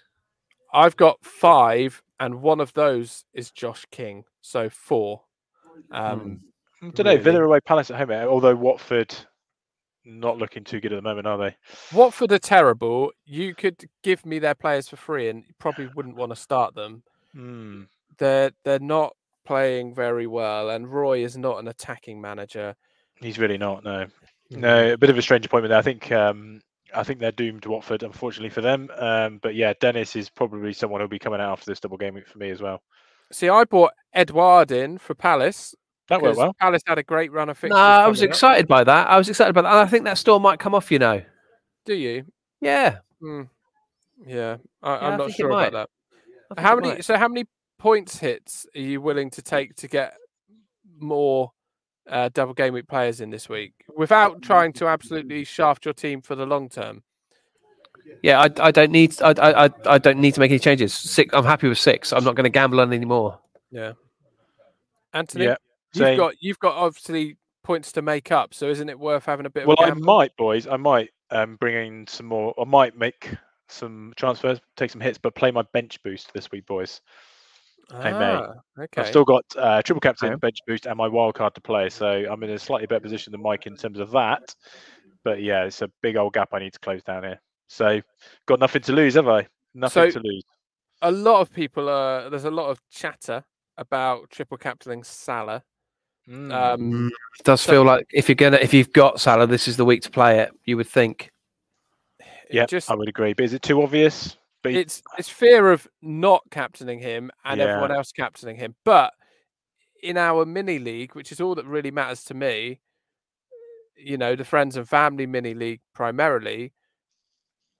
I've got five, and one of those is Josh King, so four. Um, I don't know. Really? Villa away, Palace at home. eh, Although Watford not looking too good at the moment, are they? Watford are terrible. You could give me their players for free, and probably [SIGHS] wouldn't want to start them. Hmm. They're they're not playing very well, and Roy is not an attacking manager. He's really not. No, Mm. no. A bit of a strange appointment there. I think. Um, I think they're doomed. Watford, unfortunately for them. Um, but yeah, Dennis is probably someone who'll be coming out after this double game week for me as well. See, I bought Edouard in for Palace. That went well. Palace had a great run of No, fixtures. I was coming up. excited by that. I was excited by that. And I think that store might come off. You know. Do you? Yeah. Mm. Yeah, I, I I'm not sure about that. How many? might. So, how many points hits are you willing to take to get more uh, double game week players in this week without trying to absolutely shaft your team for the long term. Yeah, I, I don't need I, I I- I don't need to make any changes. Six, I'm happy with six. I'm not going to gamble on any more. Yeah. Anthony, Yeah, you've same. got you've got obviously points to make up, so isn't it worth having a bit Well, of a I might, boys. I might um, bring in some more. I might make some transfers, take some hits, but play my bench boost this week, boys. Hey. Ah, okay. I've still got uh, triple captain, Okay. bench boost, and my wild card to play, so I'm in a slightly better position than Mike in terms of that. But yeah, it's a big old gap I need to close down here. So got nothing to lose, have I? Nothing So- to lose. a lot of people are there's a lot of chatter about triple captaining Salah. Mm. Um, It does So- feel like if you're gonna if you've got Salah, this is the week to play it. You would think. yeah, just I would agree. But is it too obvious? But he- it's it's fear of not captaining him and Yeah. everyone else captaining him. But in our mini league, which is all that really matters to me, you know, the friends and family mini league primarily,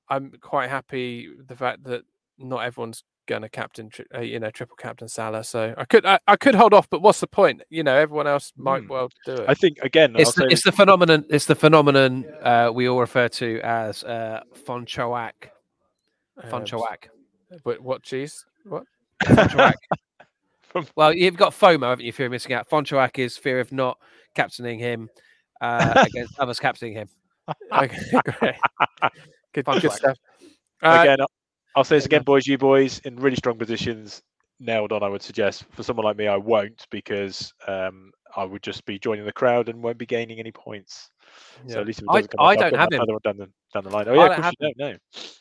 I'm quite happy the fact that not everyone's going to captain, uh, you know, triple captain Salah. So I could I, I could hold off, but what's the point? You know, everyone else might Hmm. well do it. I think again, It's the, say it's the phenomenon. It's the phenomenon uh, we all refer to as uh, Fonchoak. Um, Fonchoak. But what cheese? What? [LAUGHS] [LAUGHS] Well, you've got FOMO, haven't you? Fear of missing out. Fonchoak is fear of not captaining him uh, [LAUGHS] against others captaining him. Okay, great. Good, good stuff. Uh, again, I'll- say this again, boys. You boys in really strong positions, nailed on. I would suggest for someone like me, I won't because um, I would just be joining the crowd and won't be gaining any points. So at least if it I- doesn't come I don't have him. down the down the line. Oh I yeah, of don't course you don't know.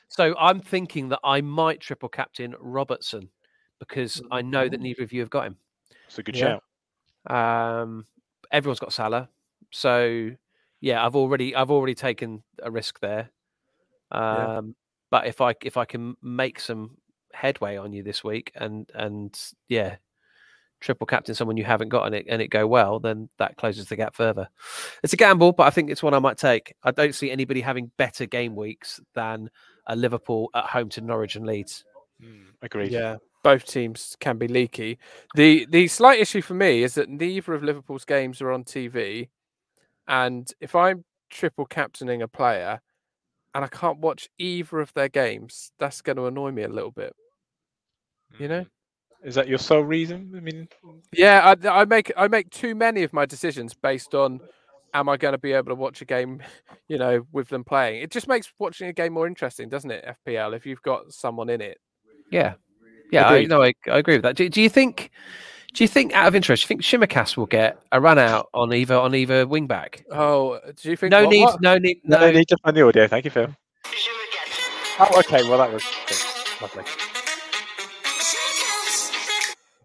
So I'm thinking that I might triple captain Robertson because I know that neither of you have got him. It's a good Yeah. shout. Um, everyone's got Salah, so yeah, I've already I've already taken a risk there. Yeah. Um, but if I if I can make some headway on you this week and and yeah, triple captain someone you haven't got and it and it go well, then that closes the gap further. It's a gamble, but I think it's one I might take. I don't see anybody having better game weeks than a Liverpool at home to Norwich and Leeds. Mm, agreed. Yeah, both teams can be leaky. the The slight issue for me is that neither of Liverpool's games are on TV, and if I'm triple captaining a player and I can't watch either of their games, that's going to annoy me a little bit. You know? Mm. Is that your sole reason? I mean, Yeah, I, I make I make too many of my decisions based on am I going to be able to watch a game, [LAUGHS] you know, with them playing. It just makes watching a game more interesting, doesn't it? FPL if you've got someone in it. Yeah, yeah, I, Agreed. no, I, I agree with that. Do, do you think? Do you think, out of interest, do you think Tsimikas will get a run out on either on either wing back? Oh, do you think No what- need, what? no need, no, no. need to find the audio. Thank you, Phil. Oh, okay. Well, that was okay. lovely.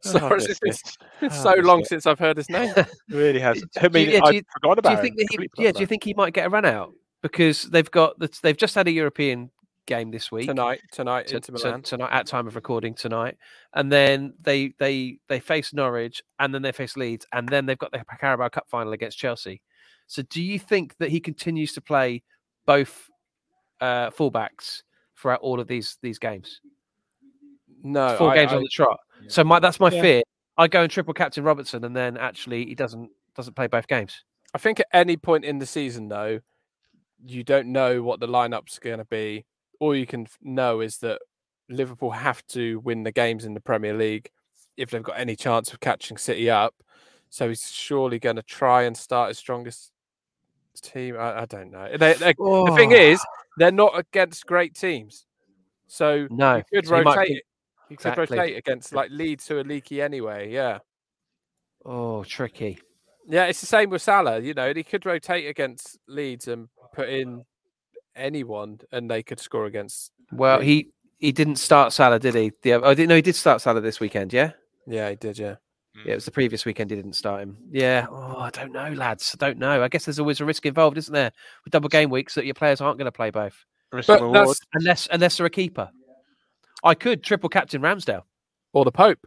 Sorry, Oh, it's, this- it's- this- it's oh, so long bit since I've heard his [LAUGHS] name. really has. Do I you- mean, yeah, I you- forgot Do about you think it. that he? Yeah, do you think he might get a run out because they've got the, they've just had a European game this week tonight, tonight, to- Inter to- tonight at time of recording tonight, and then they they they face Norwich, and then they face Leeds, and then they've got the Carabao Cup final against Chelsea. So, do you think that he continues to play both uh, fullbacks throughout all of these these games? No, Four I- games I- on the trot. So, my that's my Yeah. fear. I go and triple captain Robertson, and then actually he doesn't doesn't play both games. I think at any point in the season, though, you don't know what the lineup's going to be. All you can know is that Liverpool have to win the games in the Premier League if they've got any chance of catching City up. So he's surely going to try and start his strongest team. I, I don't know. They, they, The thing oh. is, they're not against great teams, so no, you could might rotate. be-. You could rotate against like Leeds, who are leaky anyway. Yeah. oh, tricky. Yeah, it's the same with Salah. You know, he could rotate against Leeds and put in anyone, and they could score against. Well, he he didn't start Salah, did he? The, oh, didn't know he did start Salah this weekend. Yeah. Yeah, he did. Yeah, mm. Yeah, it was the previous weekend he didn't start him. Yeah. Oh, I don't know, lads. I don't know. I guess there's always a risk involved, isn't there? With double game weeks that your players aren't going to play both. Risk but and that's reward. Unless unless they're a keeper. I could triple captain Ramsdale. or the Pope.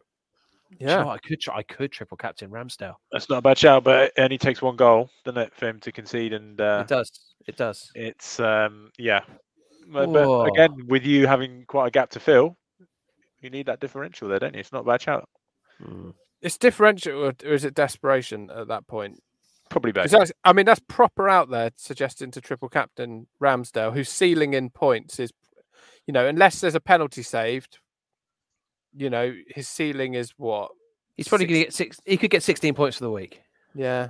Do you know Yeah, what? I could try, I could triple captain Ramsdale. That's not a bad shout, but it only takes one goal, doesn't it, for him to concede? And uh, it does. It does. it's um, yeah. But, but again, with you having quite a gap to fill, you need that differential there, don't you? It's not a bad shout. Mm. it's differential, or or is it desperation at that point? Probably both. 'Cause that's- I mean, that's proper out there suggesting to triple captain Ramsdale, whose ceiling in points is, you know, unless there's a penalty saved, you know, his ceiling is what? He's probably going to get six. He could get 16 points for the week, Yeah,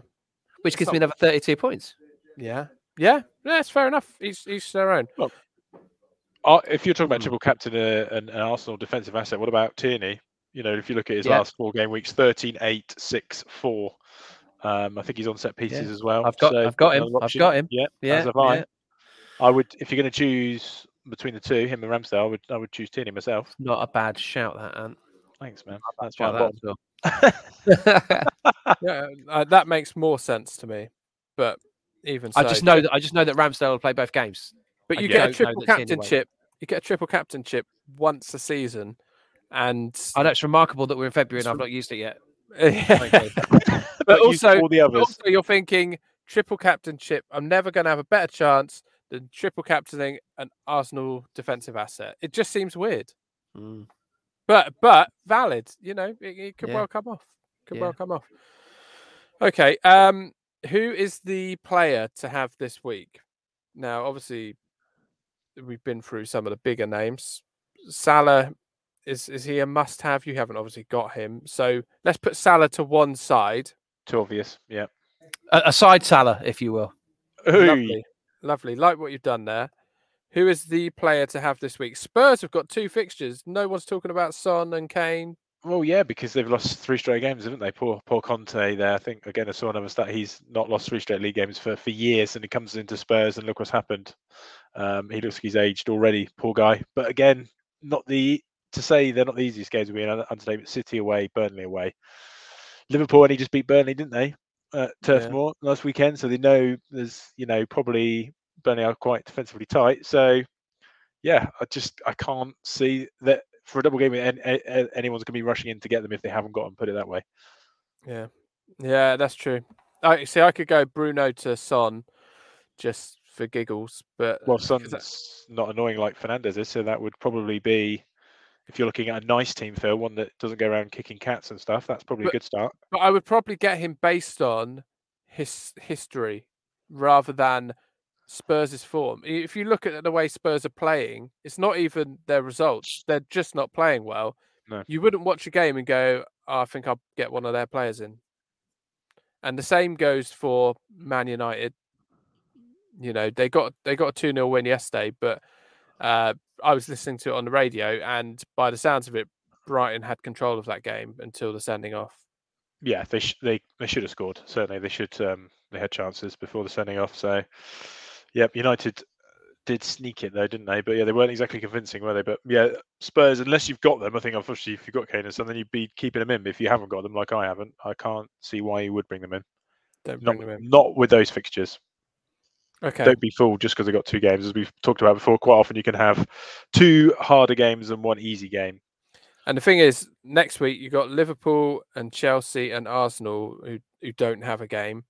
which It's gives not- me another 32 points. yeah, yeah. Yeah, it's fair enough. Each, each their own. Uh, if you're talking about triple captain uh, an, an Arsenal defensive asset, what about Tierney? You know, if you look at his Yeah. last four game weeks, 13, 8, 6, 4. Um, I think he's on set pieces as well. I've got- so I've got him, another I've got him. Yeah, Yeah, as have I. yeah. I would, if you're going to choose between the two, him and Ramsdale, I would, I would choose Tierney myself. Not a bad shout, that Ant. Thanks, man. That's Shout fine. that as well. [LAUGHS] Yeah, uh, that makes more sense to me. But even so, I just know that I just know that Ramsdale will play both games. But you don't get a triple that Tierney captainship. You get a triple captainship once a season, and I know it's remarkable that we're in February and I've not used it yet. [LAUGHS] but But also, all the others. also you're thinking triple captainship. I'm never going to have a better chance than triple captaining an Arsenal defensive asset. It just seems weird, Mm. but but valid. You know, it, it could Yeah. well come off. Could Yeah. well come off. Okay. Um, who is the player to have this week? Now, obviously, we've been through some of the bigger names. Salah is is he a must-have? You haven't obviously got him, so let's put Salah to one side. Too obvious. Yeah. A, a side Salah, if you will. Lovely, lovely. Like what you've done there. Who is the player to have this week? Spurs have got two fixtures. No one's talking about Son and Kane. Well, yeah, because they've lost three straight games, haven't they? Poor, poor Conte there. I think again, I saw another stat. He's not lost three straight league games for, for years, and he comes into Spurs, and look what's happened. Um, he looks like he's aged already. Poor guy. But again, not the to say they're not the easiest games to be in. un- Understatement. City away, Burnley away. Liverpool and he just beat Burnley, didn't they? At Turf Yeah. Moor last weekend, so they know there's you know probably Burnley are quite defensively tight. So yeah, I just I can't see that for a double game. an- a- a- Anyone's going to be rushing in to get them if they haven't got them. Put it that way. Yeah, yeah, that's true. I see. I could go Bruno to Son, just for giggles. But well, Son's not annoying like Fernandes is, so that would probably be if you're looking at a nice team, Phil, one that doesn't go around kicking cats and stuff. That's probably But- a good start. but I would probably get him based on his history rather than Spurs' form. If you look at the way Spurs are playing, it's not even their results; they're just not playing well. No. You wouldn't watch a game and go, oh, "I think I'll get one of their players in." And the same goes for Man United. You know, they got they got a two 0 win yesterday, but uh, I was listening to it on the radio, and by the sounds of it, Brighton had control of that game until the sending off. Yeah, they sh- they they should have scored. Certainly, they should. Um, they had chances before the sending off. So, yep, United did sneak it though, didn't they? But yeah, they weren't exactly convincing, were they? But yeah, Spurs, unless you've got them, I think unfortunately, if you've got Kane and Son, then you'd be keeping them in. But if you haven't got them, like I haven't, I can't see why you would bring them in. Don't Not bring them in. not with those fixtures. Okay. Don't be fooled just because they got two games. As we've talked about before, quite often you can have two harder games and one easy game. And the thing is, next week you've got Liverpool and Chelsea and Arsenal who who don't have a game.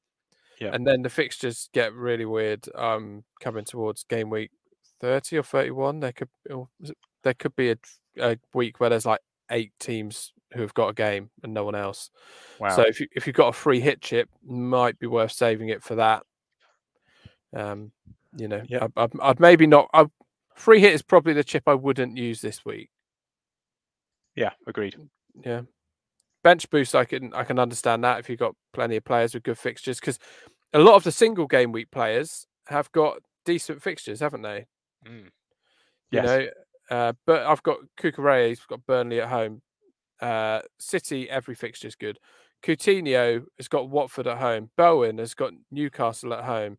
Yeah. And then the fixtures get really weird. Um, coming towards game week thirty or thirty-one, there could or was it- there could be a, a week where there's like eight teams who have got a game and no one else. Wow. So if you if you've got a free hit chip, might be worth saving it for that. Um, you know, Yeah. I, I'd, I'd maybe not. I, free hit is probably the chip I wouldn't use this week. yeah, agreed. Yeah. Bench boost, I can I can understand that if you've got plenty of players with good fixtures, because a lot of the single game week players have got decent fixtures, haven't they? Mm. You Yes. know, uh, but I've got Cucurella, he's got Burnley at home. Uh, City, every fixture's good. Coutinho has got Watford at home. Bowen has got Newcastle at home.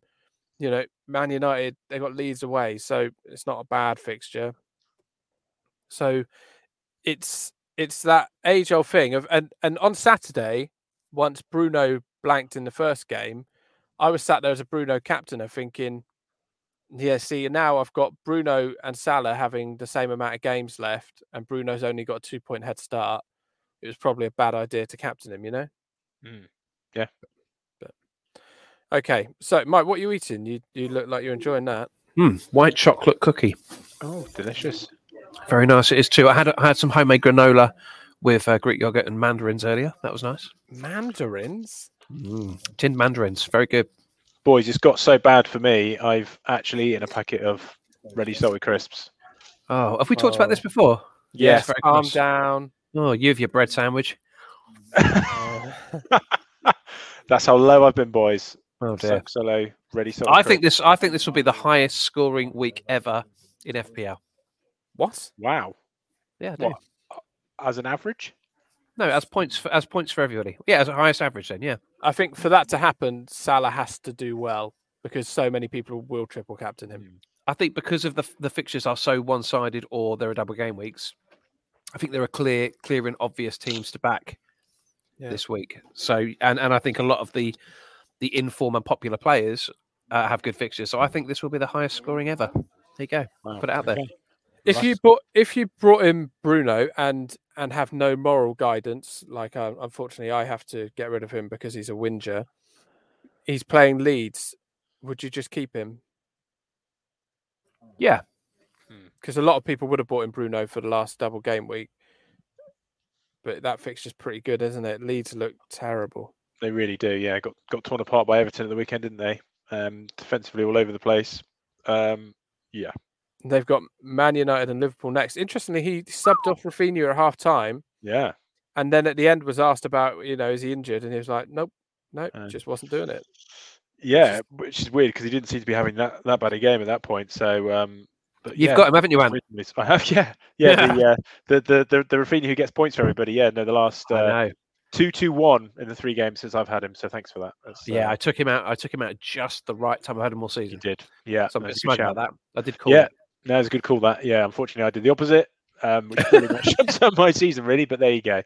You know, Man United, they got Leeds away, so it's not a bad fixture. So it's it's that age old thing of and and on Saturday, once Bruno blanked in the first game, I was sat there as a Bruno captainer thinking, yeah, see, now I've got Bruno and Salah having the same amount of games left, and Bruno's only got a two point head start. It was probably a bad idea to captain him, you know? Mm. Yeah. But okay, so Mike, what are you eating? You you look like you're enjoying that. Hmm, white chocolate cookie. Oh, delicious. Very nice. It is too. I had I had some homemade granola with uh, Greek yogurt and mandarins earlier. That was nice. Mandarins? Mm. Tinned mandarins, very good. Boys, it's got so bad for me. I've actually eaten a packet of ready salted crisps. Oh, have we talked about this Oh. before? Yes, very calm close. down. Oh, you have your bread sandwich. [LAUGHS] [LAUGHS] That's how low I've been, boys. Oh dear. so low, ready salted I think this. I think this will be the highest scoring week ever in FPL. What? Wow. Yeah, I do. What? As an average? no, as points for as points for everybody. Yeah, as a highest average. Then, yeah. I think for that to happen, Salah has to do well because so many people will triple captain him. I think because of the the fixtures are so one sided or there are double game weeks. I think there are clear, clear and obvious teams to back Yeah. this week. So, and and I think a lot of the the inform and popular players uh, have good fixtures. So I think this will be the highest scoring ever. There you go. Wow, Put it out there. okay. If you brought if you brought in Bruno and and have no moral guidance, like uh, unfortunately I have to get rid of him because he's a whinger. He's playing Leeds. Would you just keep him? Yeah. Because a lot of people would have bought in Bruno for the last double game week. But that fixture's pretty good, isn't it? Leeds look terrible. They really do. Yeah, got got torn apart by Everton at the weekend, didn't they? Um, defensively all over the place. Um, yeah, They've got Man United and Liverpool next. Interestingly, he subbed off Raphinha at half time yeah. and then at the end was asked about, you know, is he injured? And he was like, Nope, nope, Uh, just wasn't doing it. Yeah, which is weird because he didn't seem to be having that, that bad a game at that point. So, um, but You've yeah, got him, haven't you, Anne? [LAUGHS] I have, yeah, yeah. The, [LAUGHS] uh, the the the the Raphinha who gets points for everybody. Yeah, no, the last uh. Two two one in the three games since I've had him. So thanks for that. That's, Yeah, uh, I took him out. I took him out just the right time. I had him all season. you did. Yeah, So I'm a bit it's a good smug about that. I did call Yeah, it. no, it's a good call. That yeah, unfortunately, I did the opposite, um, which pretty much shuts [LAUGHS] up [LAUGHS] my season really. But there you go.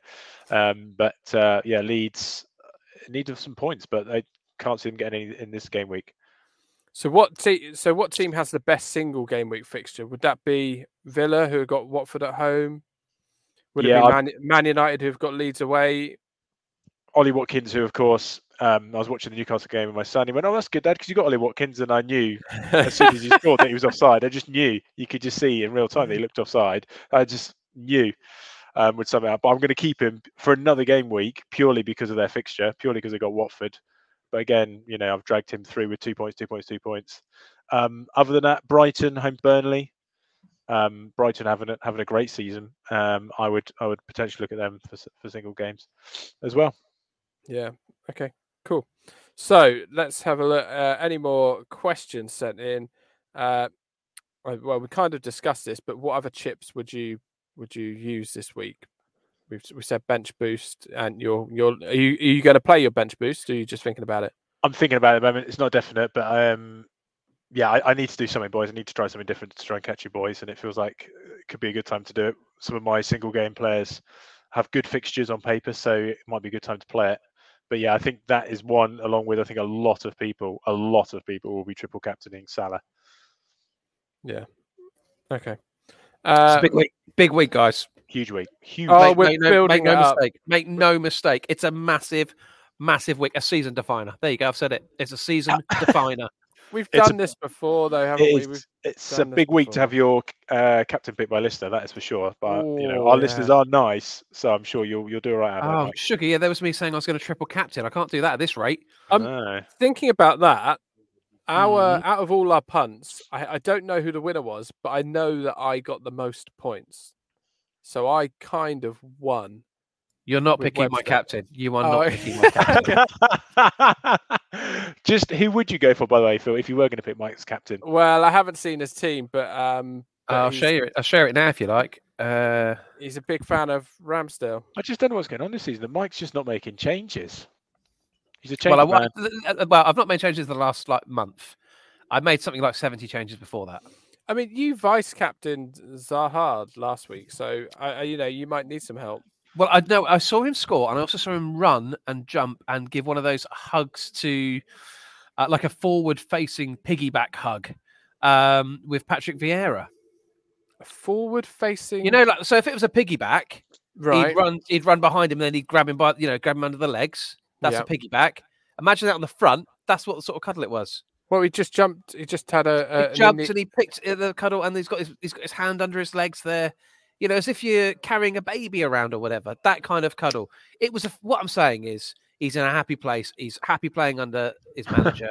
Um, but uh, yeah, Leeds uh, need some points, but I can't see them getting any in this game week. So what te- so what team has the best single game week fixture? Would that be Villa who have got Watford at home? Would Yeah, it be Man, Man United who've got Leeds away? Ollie Watkins, who of course um, I was watching the Newcastle game with my son. He went, "Oh, that's good, Dad, because you got Ollie Watkins," and I knew as soon as he [LAUGHS] scored that he was offside. I just knew. You could just see in real time that he looked offside. I just knew um, would sum it up. But I'm going to keep him for another game week purely because of their fixture, purely because they got Watford. But again, you know, I've dragged him through with two points, two points, two points. Um, other than that, Brighton home Burnley. Um, Brighton having a, having a great season. Um, I would I would potentially look at them for for single games as well. Yeah. Okay. Cool. So let's have a look. Uh, any more questions sent in? Uh, uh, well, we kind of discussed this, but what other chips would you would you use this week? We've we said bench boost, and you're you're are you are you going to play your bench boost? Or are you just thinking about it? I'm thinking about it at the moment. It's not definite, but um, yeah, I, I need to do something, boys. I need to try something different to try and catch you boys, and it feels like it could be a good time to do it. Some of my single game players have good fixtures on paper, so it might be a good time to play it. But yeah, I think that is one, along with I think a lot of people, a lot of people will be triple captaining Salah. Yeah. Okay. Uh, big week. Big week, guys. Huge week, huge. Oh, week. we're make no, building make no up. mistake. Make no mistake. It's a massive, massive week. A season definer. There you go. I've said it. It's a season [LAUGHS] definer. We've it's a- done this before, though, haven't It we? We've, it's a big week to have your uh, captain picked by Lister, that is for sure. But you know, our yeah. listeners are nice, so I'm sure you'll you'll do all right. out Oh, sugar. Yeah, there was me saying I was going to triple captain. I can't do that at this rate. Um, No. thinking about that, our Mm-hmm. out of all our punts, I, I don't know who the winner was, but I know that I got the most points, so I kind of won. You're not With picking my captain. You are Oh, not picking my captain. [LAUGHS] Just who would you go for, by the way, Phil, if you were going to pick Mike's captain? Well, I haven't seen his team, but um, but I'll share it. I'll share it now if you like. Uh, he's a big fan of Ramsdale. I just don't know what's going on this season. The Mike's just not making changes. He's a change well, I, man. wa- th- well, I've not made changes the last like month. I made something like 70 changes before that. I mean, you vice captained Zaha last week, so I, I, you know you might need some help. Well, I know I saw him score, and I also saw him run and jump and give one of those hugs to, uh, like a forward-facing piggyback hug, um, with Patrick Vieira. Forward facing, You know, like so. If it was a piggyback, right? he'd run, he'd run behind him, and then he'd grab him by, you know, grab him under the legs. That's Yeah. a piggyback. Imagine that on the front. That's what the sort of cuddle it was. Well, he just jumped. He just had a, a he jumped inni- and he picked the cuddle, and he's got his he's got his hand under his legs there. You know, as if you're carrying a baby around or whatever. That kind of cuddle. It was a, what I'm saying is, He's in a happy place. He's happy playing under his [LAUGHS] manager,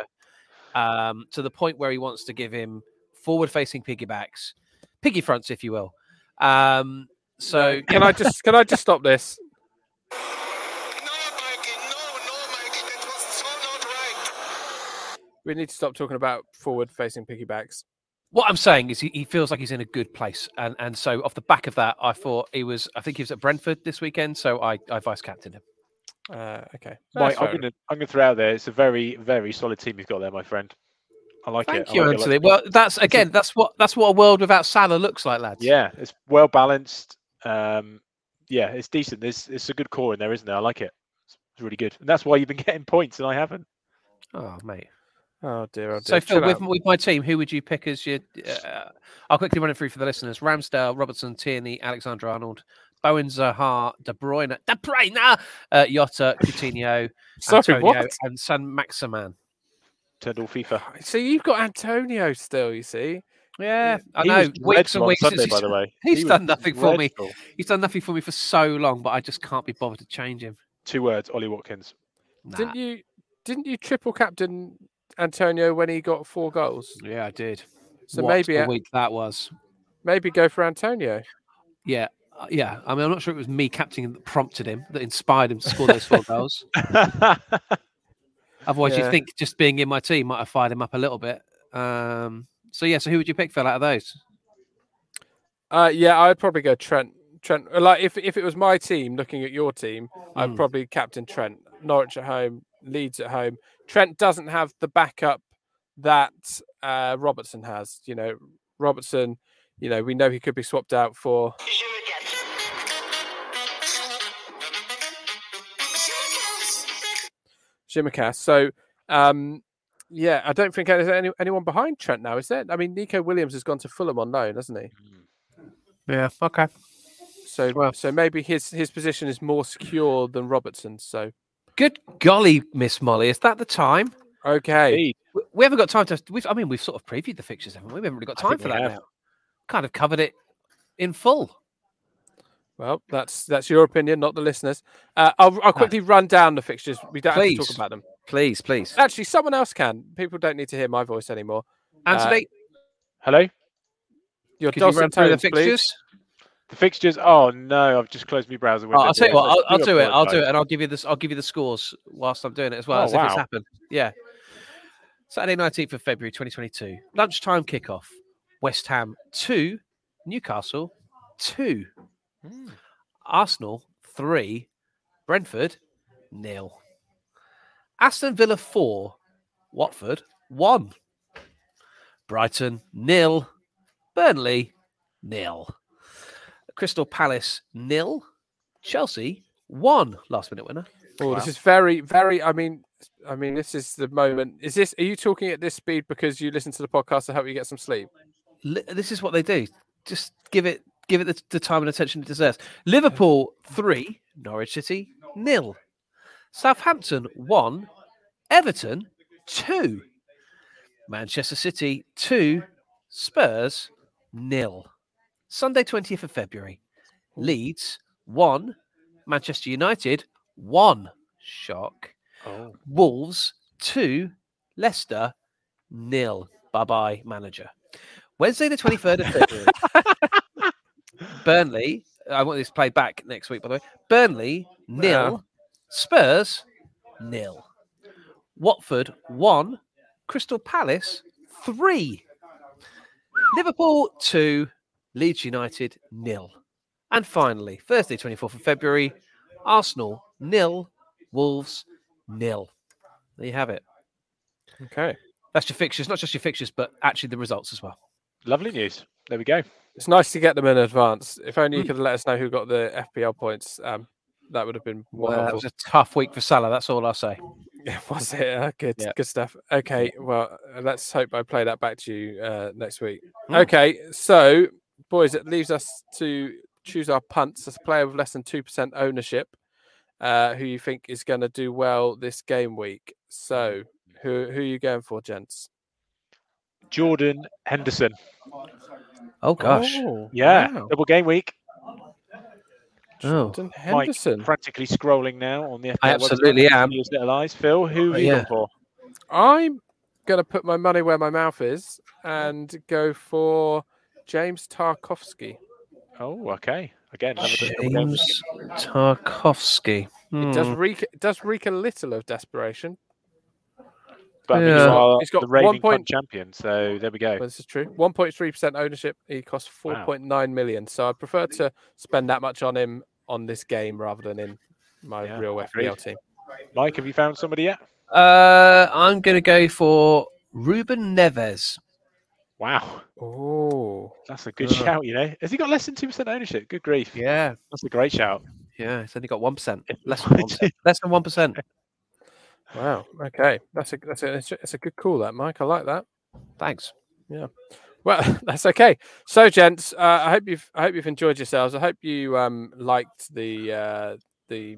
um, to the point where he wants to give him forward-facing piggybacks, piggy fronts, if you will. Um, so Can I just can I just stop this? No, Mikey, no, no, Mikey, that was so not right. We need to stop talking about forward-facing piggybacks. What I'm saying is he, he feels like he's in a good place, and and so off the back of that, I thought he was. I think he was at Brentford this weekend, so I I vice captained him. Uh, okay. Mike, I'm gonna I'm gonna throw out there. It's a very very solid team you've got there, my friend. I like Thank it. I you, like it. Anthony. Well, that's again, that's what that's what a world without Salah looks like, lads. Yeah, it's well balanced. Um, yeah, it's decent. There's it's a good core in there, isn't there? I like it. It's, it's really good, and that's why you've been [LAUGHS] getting points and I haven't. Oh, mate. Oh dear. Oh dear. So, Phil, Chill with, out. with my team, who would you pick as your? Uh, I'll quickly run it through for the listeners: Ramsdale, Robertson, Tierney, Alexander Arnold, Bowen, Zaha, De Bruyne, De Bruyne, uh, Jota, Coutinho, Sorry, Antonio, what? and San Maximin. Turned all FIFA. So you've got Antonio still. You see. Yeah, I He know. Weeks and weeks Sunday, since by the way. [LAUGHS] he's He done nothing for me. he's done nothing for me for so long, but I just can't be bothered to change him. Two words, Ollie Watkins. Nah. Didn't you? Didn't you triple captain Antonio when he got four goals? Yeah, I did. So What maybe a week that was. maybe go for Antonio. Yeah, uh, yeah. I mean, I'm not sure it was me captaining that prompted him, that inspired him to score those four goals. [LAUGHS] Otherwise, Yeah. you think just being in my team might have fired him up a little bit. Um, so yeah, so who would you pick, Phil, out of those? Uh, yeah, I'd probably go Trent. Trent, like if if it was my team looking at your team, I'd Mm. probably captain Trent. Norwich at home, Leeds at home. Trent doesn't have the backup that uh, Robertson has. You know, Robertson. You know, we know he could be swapped out for. Tsimikas. So, um, yeah, I don't think there's any, anyone behind Trent now, is there? I mean, Nico Williams has gone to Fulham on loan, hasn't he? Yeah, okay. So, Well- so maybe his his position is more secure than Robertson's. So, Good golly, Miss Molly, is that the time? okay, We- We haven't got time to. We've, I mean, we've sort of previewed the fixtures, haven't we? We haven't really got time for that have. now. Kind of covered it in full. well, that's that's your opinion, not the listeners. Uh, I'll I'll quickly run down the fixtures. We don't have to talk about them. Please, please, Actually, someone else can. People don't need to hear my voice anymore. Anthony, Hello. Your could you run dulcet through the fixtures? please. The fixtures. Oh no, I've just closed my browser Oh. I'll tell you what. I'll, I'll do it. I'll do it, and I'll give you this. I'll give you the scores whilst I'm doing it as well Oh, as if it's happened. Yeah. Saturday, nineteenth of February, 2022. Lunchtime kickoff. West Ham two, Newcastle two, Hmm. Arsenal three, Brentford nil, Aston Villa four, Watford one, Brighton nil, Burnley nil, Crystal Palace nil, Chelsea one. Last minute winner. Oh, this is very, very. I mean, I mean, this is the moment. Is this? Are you talking at this speed because you listen to the podcast to help you get some sleep? Li- this is what they do. Just give it give it the, the time and attention it deserves. Liverpool three, Norwich City nil, Southampton one, Everton two, Manchester City two, Spurs nil. Sunday twentieth of February, Leeds one, Manchester United one. Shock. Oh. Wolves two, Leicester nil. Bye bye, manager. Wednesday, the 23rd of February. [LAUGHS] Burnley. I want this play back next week, by the way. Burnley nil. Spurs nil. Watford one. Crystal Palace three. Liverpool two. Leeds United nil. And finally, Thursday, 24th of February, Arsenal nil. Wolves nil. There you have it. Okay, That's your fixtures, not just your fixtures, but actually the results as well. Lovely news. There we go. it's nice to get them in advance. If only you Mm. could let us know who got the FPL points. Um, that would have been more Well, it helpful. was a tough week for Salah. That's all I'll say. [LAUGHS] Yeah, was it? Uh, good, Yeah. good stuff. Okay, well, uh, let's hope I play that back to you uh, next week. Mm. Okay, so boys, it leaves us to choose our punts as a player with less than two percent ownership. Uh, who you think is going to do well this game week? So, who who are you going for, gents? Jordan Henderson. Oh gosh. Oh, Yeah. wow. Double game week. Oh, Jordan Mike Henderson. frantically scrolling now on the FPL I absolutely am. His little eyes. Phil, who have Oh, you yeah. gone for? I'm gonna put my money where my mouth is and go for James Tarkowski. Oh, okay. Again, another bit of double game. James Tarkowski. It does Hmm. reek it does reek a little of desperation. But Yeah. you are He's got the one point- champion, so there we go. But this is true. 1.3% ownership. He costs 4.9 million. So I prefer to spend that much on him on this game rather than in my Yeah, real agreed. FPL team. Mike, have you found somebody yet? Uh, I'm going to go for Ruben Neves. Wow, Oh, that's a good Uh. shout. You know, has he got less than two percent ownership? Good grief, Yeah, that's a great shout. yeah. he's only got one percent. Less than one percent. Less than one percent. [LAUGHS] wow. Okay, that's a that's a it's a- it's a good call, that Mike. I like that. Thanks. Yeah. Well, [LAUGHS] that's okay. So, gents, uh, I hope you've I hope you've enjoyed yourselves. I hope you um liked the uh, the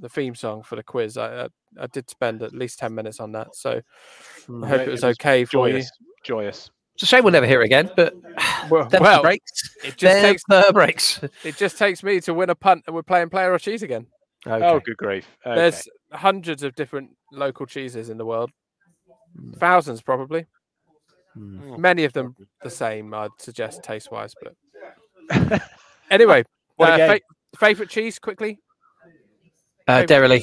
the theme song for the quiz. I, I I did spend at least ten minutes on that, so I hope it was it was okay for you. Joyous, joyous. It's a shame we'll never hear it again, but [SIGHS] Well, well, breaks. it just Them takes the breaks. it just takes me to win a punt, and we're playing player or cheese again. Okay. Oh, good grief. Okay. There's hundreds of different local cheeses in the world, thousands probably. Hmm. Many of them the same, I'd suggest taste wise. But [LAUGHS] anyway, [LAUGHS] What uh, fa- favorite cheese quickly. Uh, Dairylea.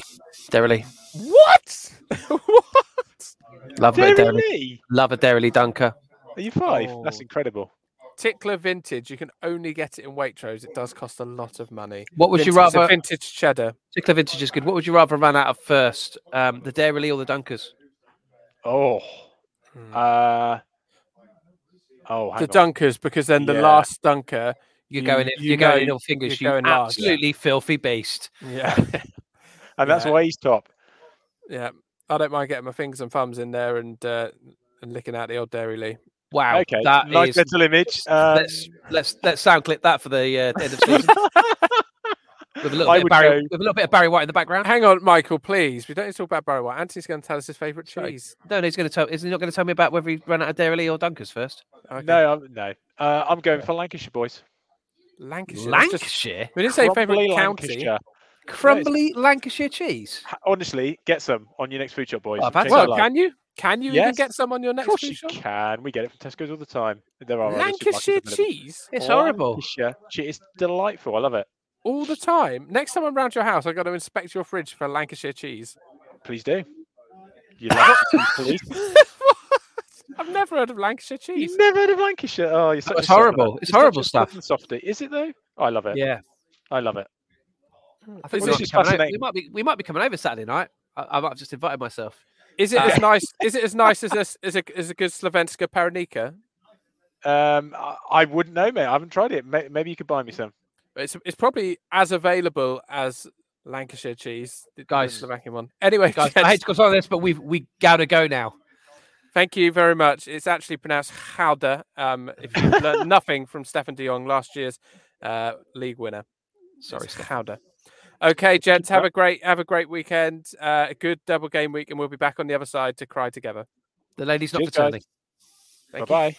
Dairylea. What? [LAUGHS] what? Love a bit Dairylea. Love a Dairylea Dunker. Are you five? That's Oh. incredible. Tickler vintage. You can only get it in Waitrose. It does cost a lot of money. What would you Vintage- it's a rather? vintage cheddar. Tickler Vintage is good. What would you rather run out of first? Um, the Dairylea or the Dunkers? Oh, Hmm. uh, oh, the on. dunkers, because then the Yeah. last dunker. You're You- going in. you You are going in know all fingers. You you're going large. absolutely filthy beast. Yeah, [LAUGHS] and that's Yeah. why he's top. yeah. I don't mind getting my fingers and thumbs in there and uh, and licking out the old Dairylea. Wow. okay, That nice is- mental image. Um, let's let's let's sound clip that for the uh, end of season [LAUGHS] with a little I bit of would Barry with a little bit of Barry White in the background. Hang on, Michael, please. We don't need to talk about Barry White. Anthony's going to tell us his favourite cheese. No, no, he's going to tell. Is he not going to tell me about whether he ran out of Dairy or Dunkers first? Okay. No, I'm, no. Uh, I'm going for Lancashire boys. Lancashire. that's just- Lancashire, we didn't say favourite county. Crumbly Lancashire cheese. Honestly, get some on your next food shop, boys. Oh, I've had Change Well, can you? Can you even get some on your Of next course food you shop? can. We get it from Tesco's all the time. There are Lancashire cheese It's horrible. Lancashire che- It's delightful. I love it. all the time. Next time I'm round your house, I've got to inspect your fridge for Lancashire cheese. Please do. You love it, [LAUGHS] police. I've never heard of Lancashire cheese. You've never heard of Lancashire? Oh, you're such it's a horrible. It's you're such horrible stuff. southern Softy. Is it though? Oh, I love it. Yeah, I love it. I think Is we might, be is coming over, we might be we might be coming over Saturday night. I, I might have just invited myself. Is it Uh, as nice? Is it as nice as a, as a as a good Slovenska Paranika? Um, I, I wouldn't know, mate. I haven't tried it. May, maybe you could buy me some. It's it's probably as available as Lancashire cheese, the, the Guys. Slovakian one. Anyway, Guys, gents, I hate to go on this, but we've we gotta go now. thank you very much. It's actually pronounced Howder. Um, if you learned [LAUGHS] nothing from Stefan De Jong, last year's uh, league winner. Sorry, It's Stefan. Howder. Okay, gents, have a great have a great weekend. Uh, a good double game week, and we'll be back on the other side to cry together. The ladies not Cheers, for guys. bye bye.